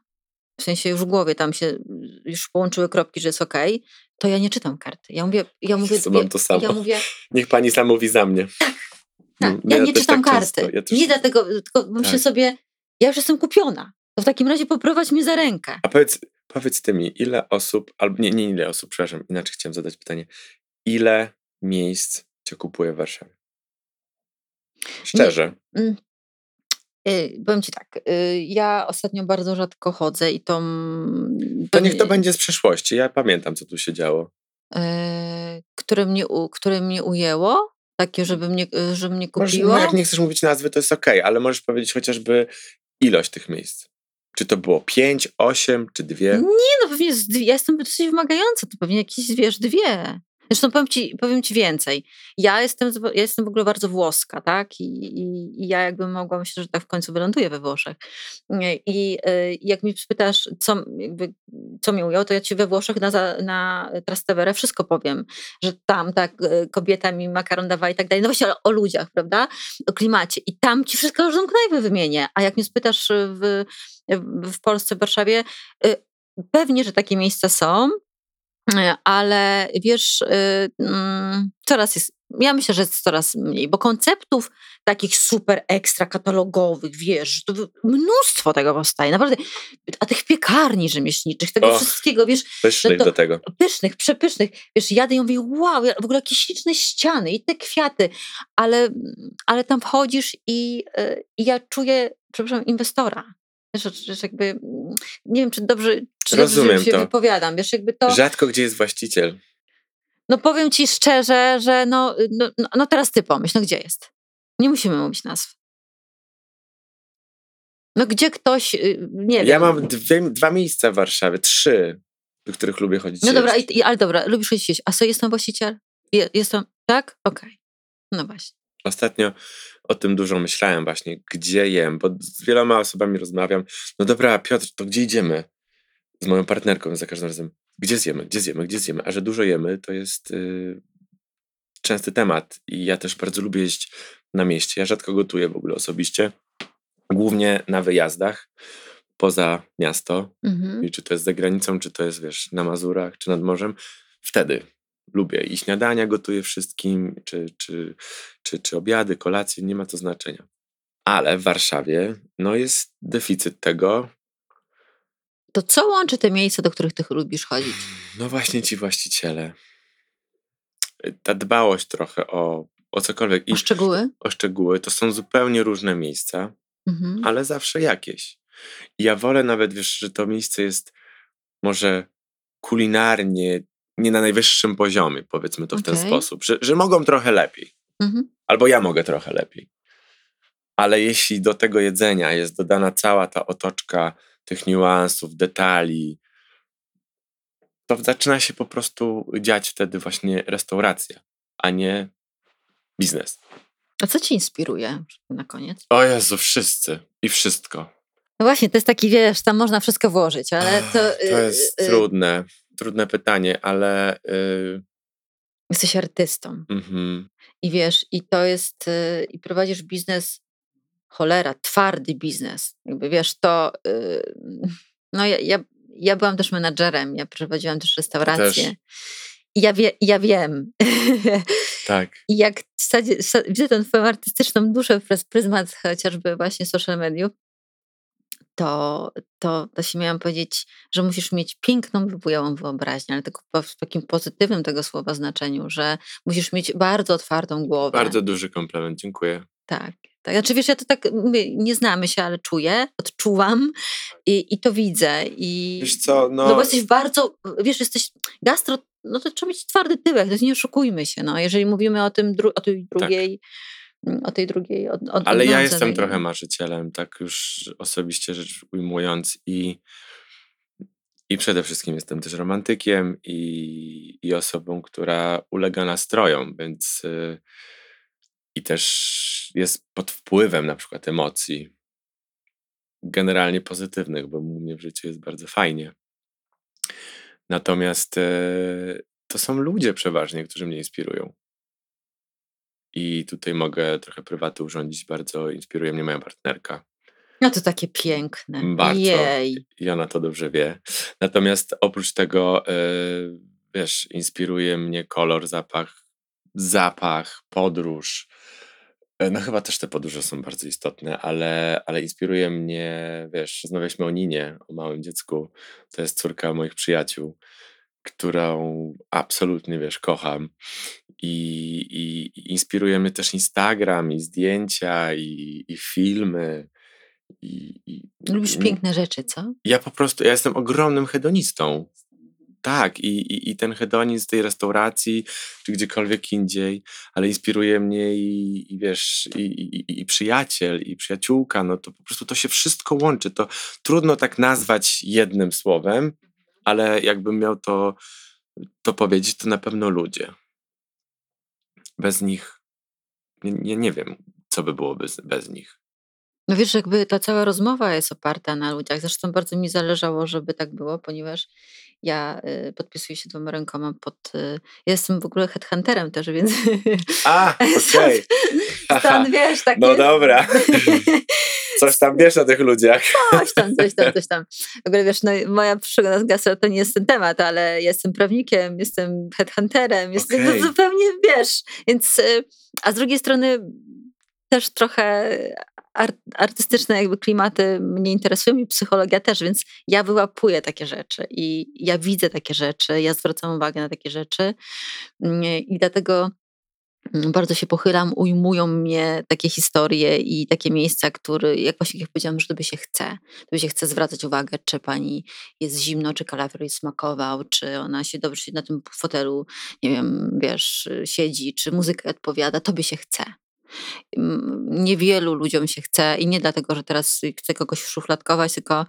w sensie już w głowie tam się już połączyły kropki, że jest okej, to ja nie czytam karty. Ja mówię, ja mówię, to samo. ja mówię, Niech pani sam mówi za mnie. tak, Mm, ja ja nie czytam tak karty. często, ja też- Nie dlatego, tylko myślę Tak. sobie, ja już jestem kupiona. To w takim razie poprowadź mnie za rękę. A powiedz, powiedz ty mi, ile osób, albo nie, nie ile osób, przepraszam, inaczej chciałem zadać pytanie. Ile miejsc cię kupuje w Warszawie? Szczerze. Mm. Y, powiem ci tak, y, ja ostatnio bardzo rzadko chodzę i to... mm, To niech to będzie z przeszłości. Ja pamiętam, co tu się działo. e, które, mnie, które mnie ujęło, takie, żeby mnie, żeby mnie Może, kupiło. no jak nie chcesz mówić nazwy, to jest okej, ale możesz powiedzieć chociażby ilość tych miejsc. Czy to było pięć, osiem, czy dwie? Nie, no pewnie ja jestem dosyć wymagająca, to pewnie jakieś, wiesz, dwie. Zresztą powiem ci, powiem ci więcej. Ja jestem, ja jestem w ogóle bardzo włoska, tak? I, i, i ja jakbym mogła, myślę, że tak w końcu wyląduję we Włoszech. I y, jak mi spytasz, co, jakby, co mnie ujęło, to ja ci we Włoszech na, na Trastevere wszystko powiem, że tam tak y, kobieta mi makaron dawała i tak dalej. No właśnie ale o ludziach, prawda? O klimacie. I tam ci wszystko każdą knajpę wymienię. A jak mnie spytasz w, w Polsce, w Warszawie, y, pewnie, że takie miejsca są, ale wiesz, y, mm, coraz jest, ja myślę, że jest coraz mniej, bo konceptów takich super ekstra katalogowych, wiesz, mnóstwo tego powstaje, naprawdę, a tych piekarni rzemieślniczych, tego Och, wszystkiego, wiesz, Pysznych to- do tego. pysznych, przepysznych, wiesz, jadę i mówię, wow, w ogóle jakie śliczne ściany i te kwiaty, ale, ale tam wchodzisz i, y, i ja czuję, przepraszam, inwestora. Wiesz, że jakby, mm, nie wiem, czy dobrze, czy dobrze Rozumiem się to. wypowiadam, wiesz, jakby to... Rzadko gdzie jest właściciel. No powiem ci szczerze, że no, no, no- no teraz ty pomyśl, no gdzie jest? Nie musimy mówić nazw. No gdzie ktoś, y, nie wiem. Ja mam dwie, dwa miejsca w Warszawie, trzy, do których lubię chodzić. No dobra, i, ale dobra, lubisz chodzić. A co, jest tam właściciel? Je, jest tam, tak? Okej. No właśnie. Ostatnio o tym dużo myślałem właśnie, gdzie jem, bo z wieloma osobami rozmawiam. No dobra, Piotr, to gdzie idziemy? Z moją partnerką za każdym razem. Gdzie zjemy, gdzie zjemy, gdzie zjemy? A że dużo jemy, to jest y, częsty temat. I ja też bardzo lubię jeść na mieście. Ja rzadko gotuję w ogóle osobiście. Głównie na wyjazdach poza miasto. Mhm. I czy to jest za granicą, czy to jest, wiesz, na Mazurach, czy nad morzem. Wtedy lubię i śniadania gotuję wszystkim, czy, czy, czy, czy obiady, kolacje, nie ma to znaczenia. Ale w Warszawie, no jest deficyt tego. To co łączy te miejsca, do których ty lubisz chodzić? No właśnie ci właściciele. Ta dbałość trochę o, o cokolwiek i O szczegóły? o szczegóły, to są zupełnie różne miejsca, Mhm. ale zawsze jakieś. I ja wolę nawet, wiesz, że to miejsce jest może kulinarnie nie na najwyższym poziomie, powiedzmy to w ten Okej. sposób, że, że mogą trochę lepiej, Mhm. albo ja mogę trochę lepiej. Ale jeśli do tego jedzenia jest dodana cała ta otoczka tych niuansów, detali, to zaczyna się po prostu dziać wtedy właśnie restauracja, a nie biznes. A co ci inspiruje na koniec? O Jezu, wszyscy i wszystko. No właśnie, to jest taki, wiesz, tam można wszystko włożyć, ale to... to y, jest y, trudne, trudne pytanie, ale yy, Jesteś artystą mhm. i wiesz, i to jest, y, i prowadzisz biznes, cholera, twardy biznes. Jakby wiesz, to, y, no ja, ja, ja byłam też menadżerem, ja prowadziłam też restaurację. Też. I ja, wie, ja wiem. tak. I jak wsadzie- wsa- widzę tę twoją artystyczną duszę przez pryzmat chociażby właśnie social mediów, to, to, to się miałam powiedzieć, że musisz mieć piękną lub bujałą wyobraźnię, ale tylko w takim pozytywnym tego słowa znaczeniu, że musisz mieć bardzo otwartą głowę. Bardzo duży komplement, dziękuję. Tak. tak. Znaczy wiesz, ja to tak nie znamy się, ale czuję, odczuwam i, i to widzę. I, Wiesz co, no, no bo jesteś bardzo, wiesz, jesteś gastro, no to trzeba mieć twardy tyłek, to jest, nie oszukujmy się, no. Jeżeli mówimy o tym, dru- o tej drugiej, mm, o tej drugiej od, od, ale ja jestem trochę marzycielem, tak już osobiście rzecz ujmując i i przede wszystkim jestem też romantykiem i, i osobą, która ulega nastrojom, więc y, i też jest pod wpływem na przykład emocji generalnie pozytywnych, bo u mnie w życiu jest bardzo fajnie. Natomiast e, to są ludzie przeważnie, którzy mnie inspirują. I tutaj mogę trochę prywaty urządzić. Bardzo inspiruje mnie moja partnerka. No to takie piękne. Bardzo. Jej. I ona to dobrze wie. Natomiast oprócz tego, e, wiesz, inspiruje mnie kolor, zapach, zapach, podróż. E, No chyba też te podróże są bardzo istotne, ale, ale inspiruje mnie, wiesz, rozmawialiśmy o Ninie, o małym dziecku. To jest córka moich przyjaciół, którą absolutnie, wiesz, kocham. I, i, i inspiruje mnie też Instagram, i zdjęcia, i, i filmy. I, i, Lubisz piękne rzeczy, co? ja po prostu, ja jestem ogromnym hedonistą. Tak, i, i, i ten hedonizm tej restauracji, czy gdziekolwiek indziej, ale inspiruje mnie i, i wiesz, i, i, i- i przyjaciel, i przyjaciółka, no to po prostu to się wszystko łączy. To trudno tak nazwać jednym słowem, ale jakbym miał to, to powiedzieć, to na pewno ludzie. Bez nich, nie, nie, nie wiem, co by było bez, bez nich. No wiesz, jakby ta cała rozmowa jest oparta na ludziach. Zresztą bardzo mi zależało, żeby tak było, ponieważ Ja y, podpisuję się dwoma rękoma pod... Y, ja jestem w ogóle headhunterem też, więc... A, okej. Okay. Stąd wiesz, takie... No dobra. Coś tam wiesz o tych ludziach. Coś tam, coś tam, coś tam. W ogóle wiesz, no, moja przygoda z gastro to nie jest ten temat, ale jestem prawnikiem, jestem headhunterem, jestem okay. no, zupełnie, wiesz, więc... Y, a z drugiej strony też trochę artystyczne jakby klimaty mnie interesują i psychologia też, więc ja wyłapuję takie rzeczy i ja widzę takie rzeczy, ja zwracam uwagę na takie rzeczy mm, i dlatego mm, bardzo się pochylam, ujmują mnie takie historie i takie miejsca, które, jak właśnie jak powiedziałam, że tobie się chce. Tobie się chce zwracać uwagę, czy pani jest zimno, czy kalafior jej smakował, czy ona się dobrze na tym fotelu, nie wiem, wiesz, siedzi, czy muzyka odpowiada. Tobie się chce niewielu ludziom się chce i nie dlatego, że teraz chcę kogoś szufladkować, tylko,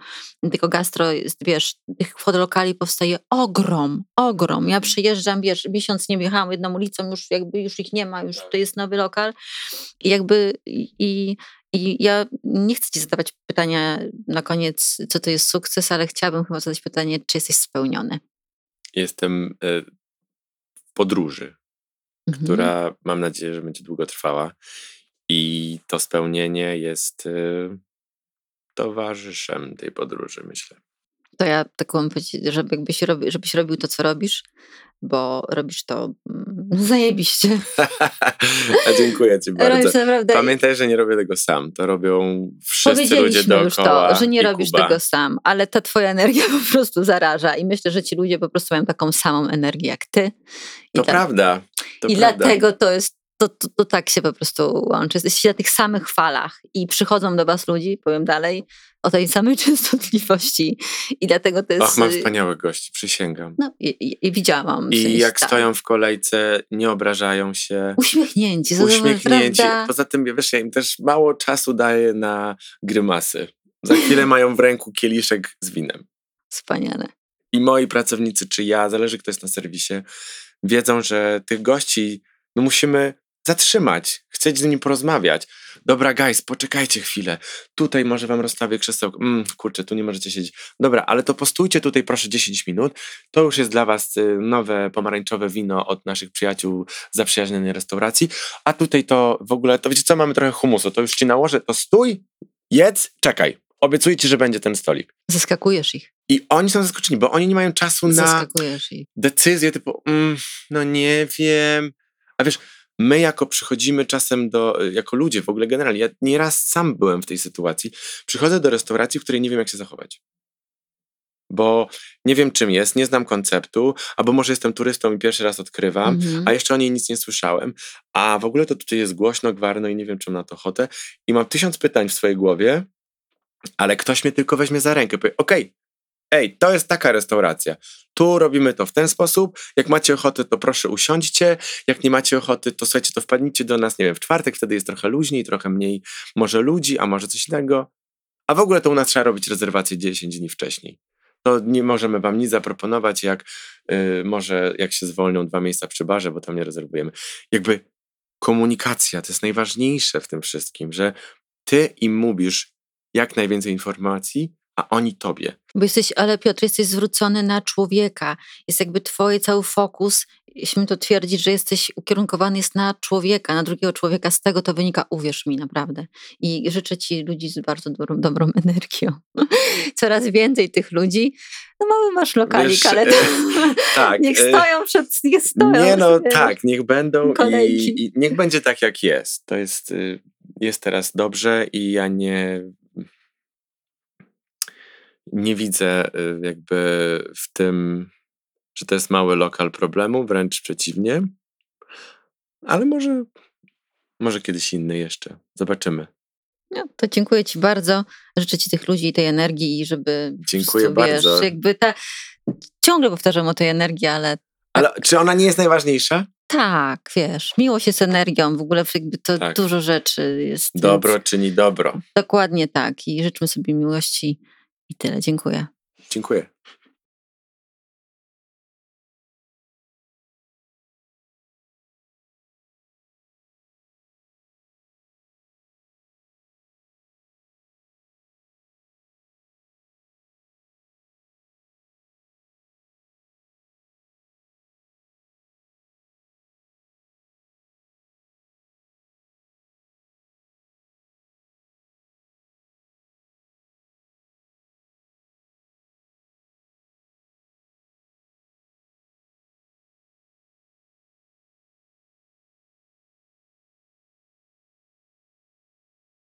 tylko gastro jest, wiesz, tych fotolokali powstaje ogrom, ogrom. Ja przyjeżdżam, wiesz, miesiąc nie wjechałam jedną ulicą, już jakby już ich nie ma, już to jest nowy lokal i jakby i, i ja nie chcę ci zadawać pytania na koniec, co to jest sukces, ale chciałabym chyba zadać pytanie, czy jesteś spełniony? Jestem e, w podróży mhm. która mam nadzieję, że będzie długo trwała. I to spełnienie jest y, towarzyszem tej podróży, myślę. To ja tak mam powiedzieć, żeby żebyś robił to, co robisz, bo robisz to mm, zajebiście. A dziękuję ci bardzo. Naprawdę... Pamiętaj, że nie robię tego sam. To robią wszyscy ludzie dookoła. już to, że nie robisz Kuba. tego sam, ale ta twoja energia po prostu zaraża i myślę, że ci ludzie po prostu mają taką samą energię jak ty. I to prawda. To I prawda. dlatego to jest to, to, to, tak się po prostu łączy. Jesteście na tych samych falach i przychodzą do was ludzi, powiem dalej, o tej samej częstotliwości i dlatego to jest... Och, mam wspaniałych gości, przysięgam. No i, i, widziałam. I sensie, jak tak. stoją w kolejce, nie obrażają się. Uśmiechnięci. Uśmiechnięci. Poza tym, wiesz, ja im też mało czasu daję na grymasy. Za chwilę mają w ręku kieliszek z winem. Wspaniale. I moi pracownicy, czy ja, zależy kto jest na serwisie, wiedzą, że tych gości no musimy zatrzymać, chcieć z nimi porozmawiać. Dobra, guys, poczekajcie chwilę. Tutaj może wam rozstawię krzesełko. Mm, kurczę, tu nie możecie siedzieć. Dobra, ale to postujcie tutaj proszę 10 minut. To już jest dla was y, nowe pomarańczowe wino od naszych przyjaciół z zaprzyjaźnionej restauracji. A tutaj to w ogóle, to wiecie co, mamy trochę humusu. To już ci nałożę, to stój, jedz, czekaj. Obiecuję ci, że będzie ten stolik. Zaskakujesz ich. I oni są zaskoczeni, bo oni nie mają czasu na decyzję typu, mm, no nie wiem. A wiesz, my jako przychodzimy czasem do, jako ludzie w ogóle generalnie, ja nieraz sam byłem w tej sytuacji, przychodzę do restauracji, w której nie wiem jak się zachować. Bo nie wiem czym jest, nie znam konceptu, albo może jestem turystą i pierwszy raz odkrywam, mhm. a jeszcze o niej nic nie słyszałem, a w ogóle to tutaj jest głośno, gwarno i nie wiem czym na to ochotę i mam tysiąc pytań w swojej głowie, ale ktoś mnie tylko weźmie za rękę, powie, okej, okay, ej, to jest taka restauracja. Tu robimy to w ten sposób. Jak macie ochotę, to proszę usiądźcie. Jak nie macie ochoty, to słuchajcie, to wpadnijcie do nas, nie wiem, w czwartek, wtedy jest trochę luźniej, trochę mniej może ludzi, a może coś innego. A w ogóle to u nas trzeba robić rezerwację 10 dni wcześniej. To nie możemy wam nic zaproponować, jak yy, może jak się zwolnią dwa miejsca przy barze, bo tam nie rezerwujemy. Jakby komunikacja to jest najważniejsze w tym wszystkim, że ty im mówisz jak najwięcej informacji, a oni tobie. Bo jesteś, ale Piotr, jesteś zwrócony na człowieka. Jest jakby twoje cały fokus, jeśli to twierdzić, że jesteś ukierunkowany jest na człowieka, na drugiego człowieka. Z tego to wynika, uwierz mi naprawdę. I życzę ci ludzi z bardzo dobrą, dobrą energią. Coraz więcej tych ludzi. No mały masz lokalik, Wiesz, ale to, tak, niech e, stoją przed, niech stoją. Nie no, tak, niech będą i, i niech będzie tak jak jest. To jest, y, jest teraz dobrze i ja nie nie widzę y, jakby w tym, że to jest mały lokal problemu, wręcz przeciwnie. Ale może, może kiedyś inny jeszcze. Zobaczymy. No, to dziękuję Ci bardzo. Życzę Ci tych ludzi i tej energii, i żeby. Dziękuję prostu, bardzo. Wiesz, jakby ta, ciągle powtarzam o tej energii, ale. Ale czy ona nie jest najważniejsza? Tak, wiesz, miłość jest energią, w ogóle jakby to tak. dużo rzeczy jest. Dobro więc... czyni dobro. Dokładnie tak i życzmy sobie miłości i tyle. Dziękuję. Dziękuję.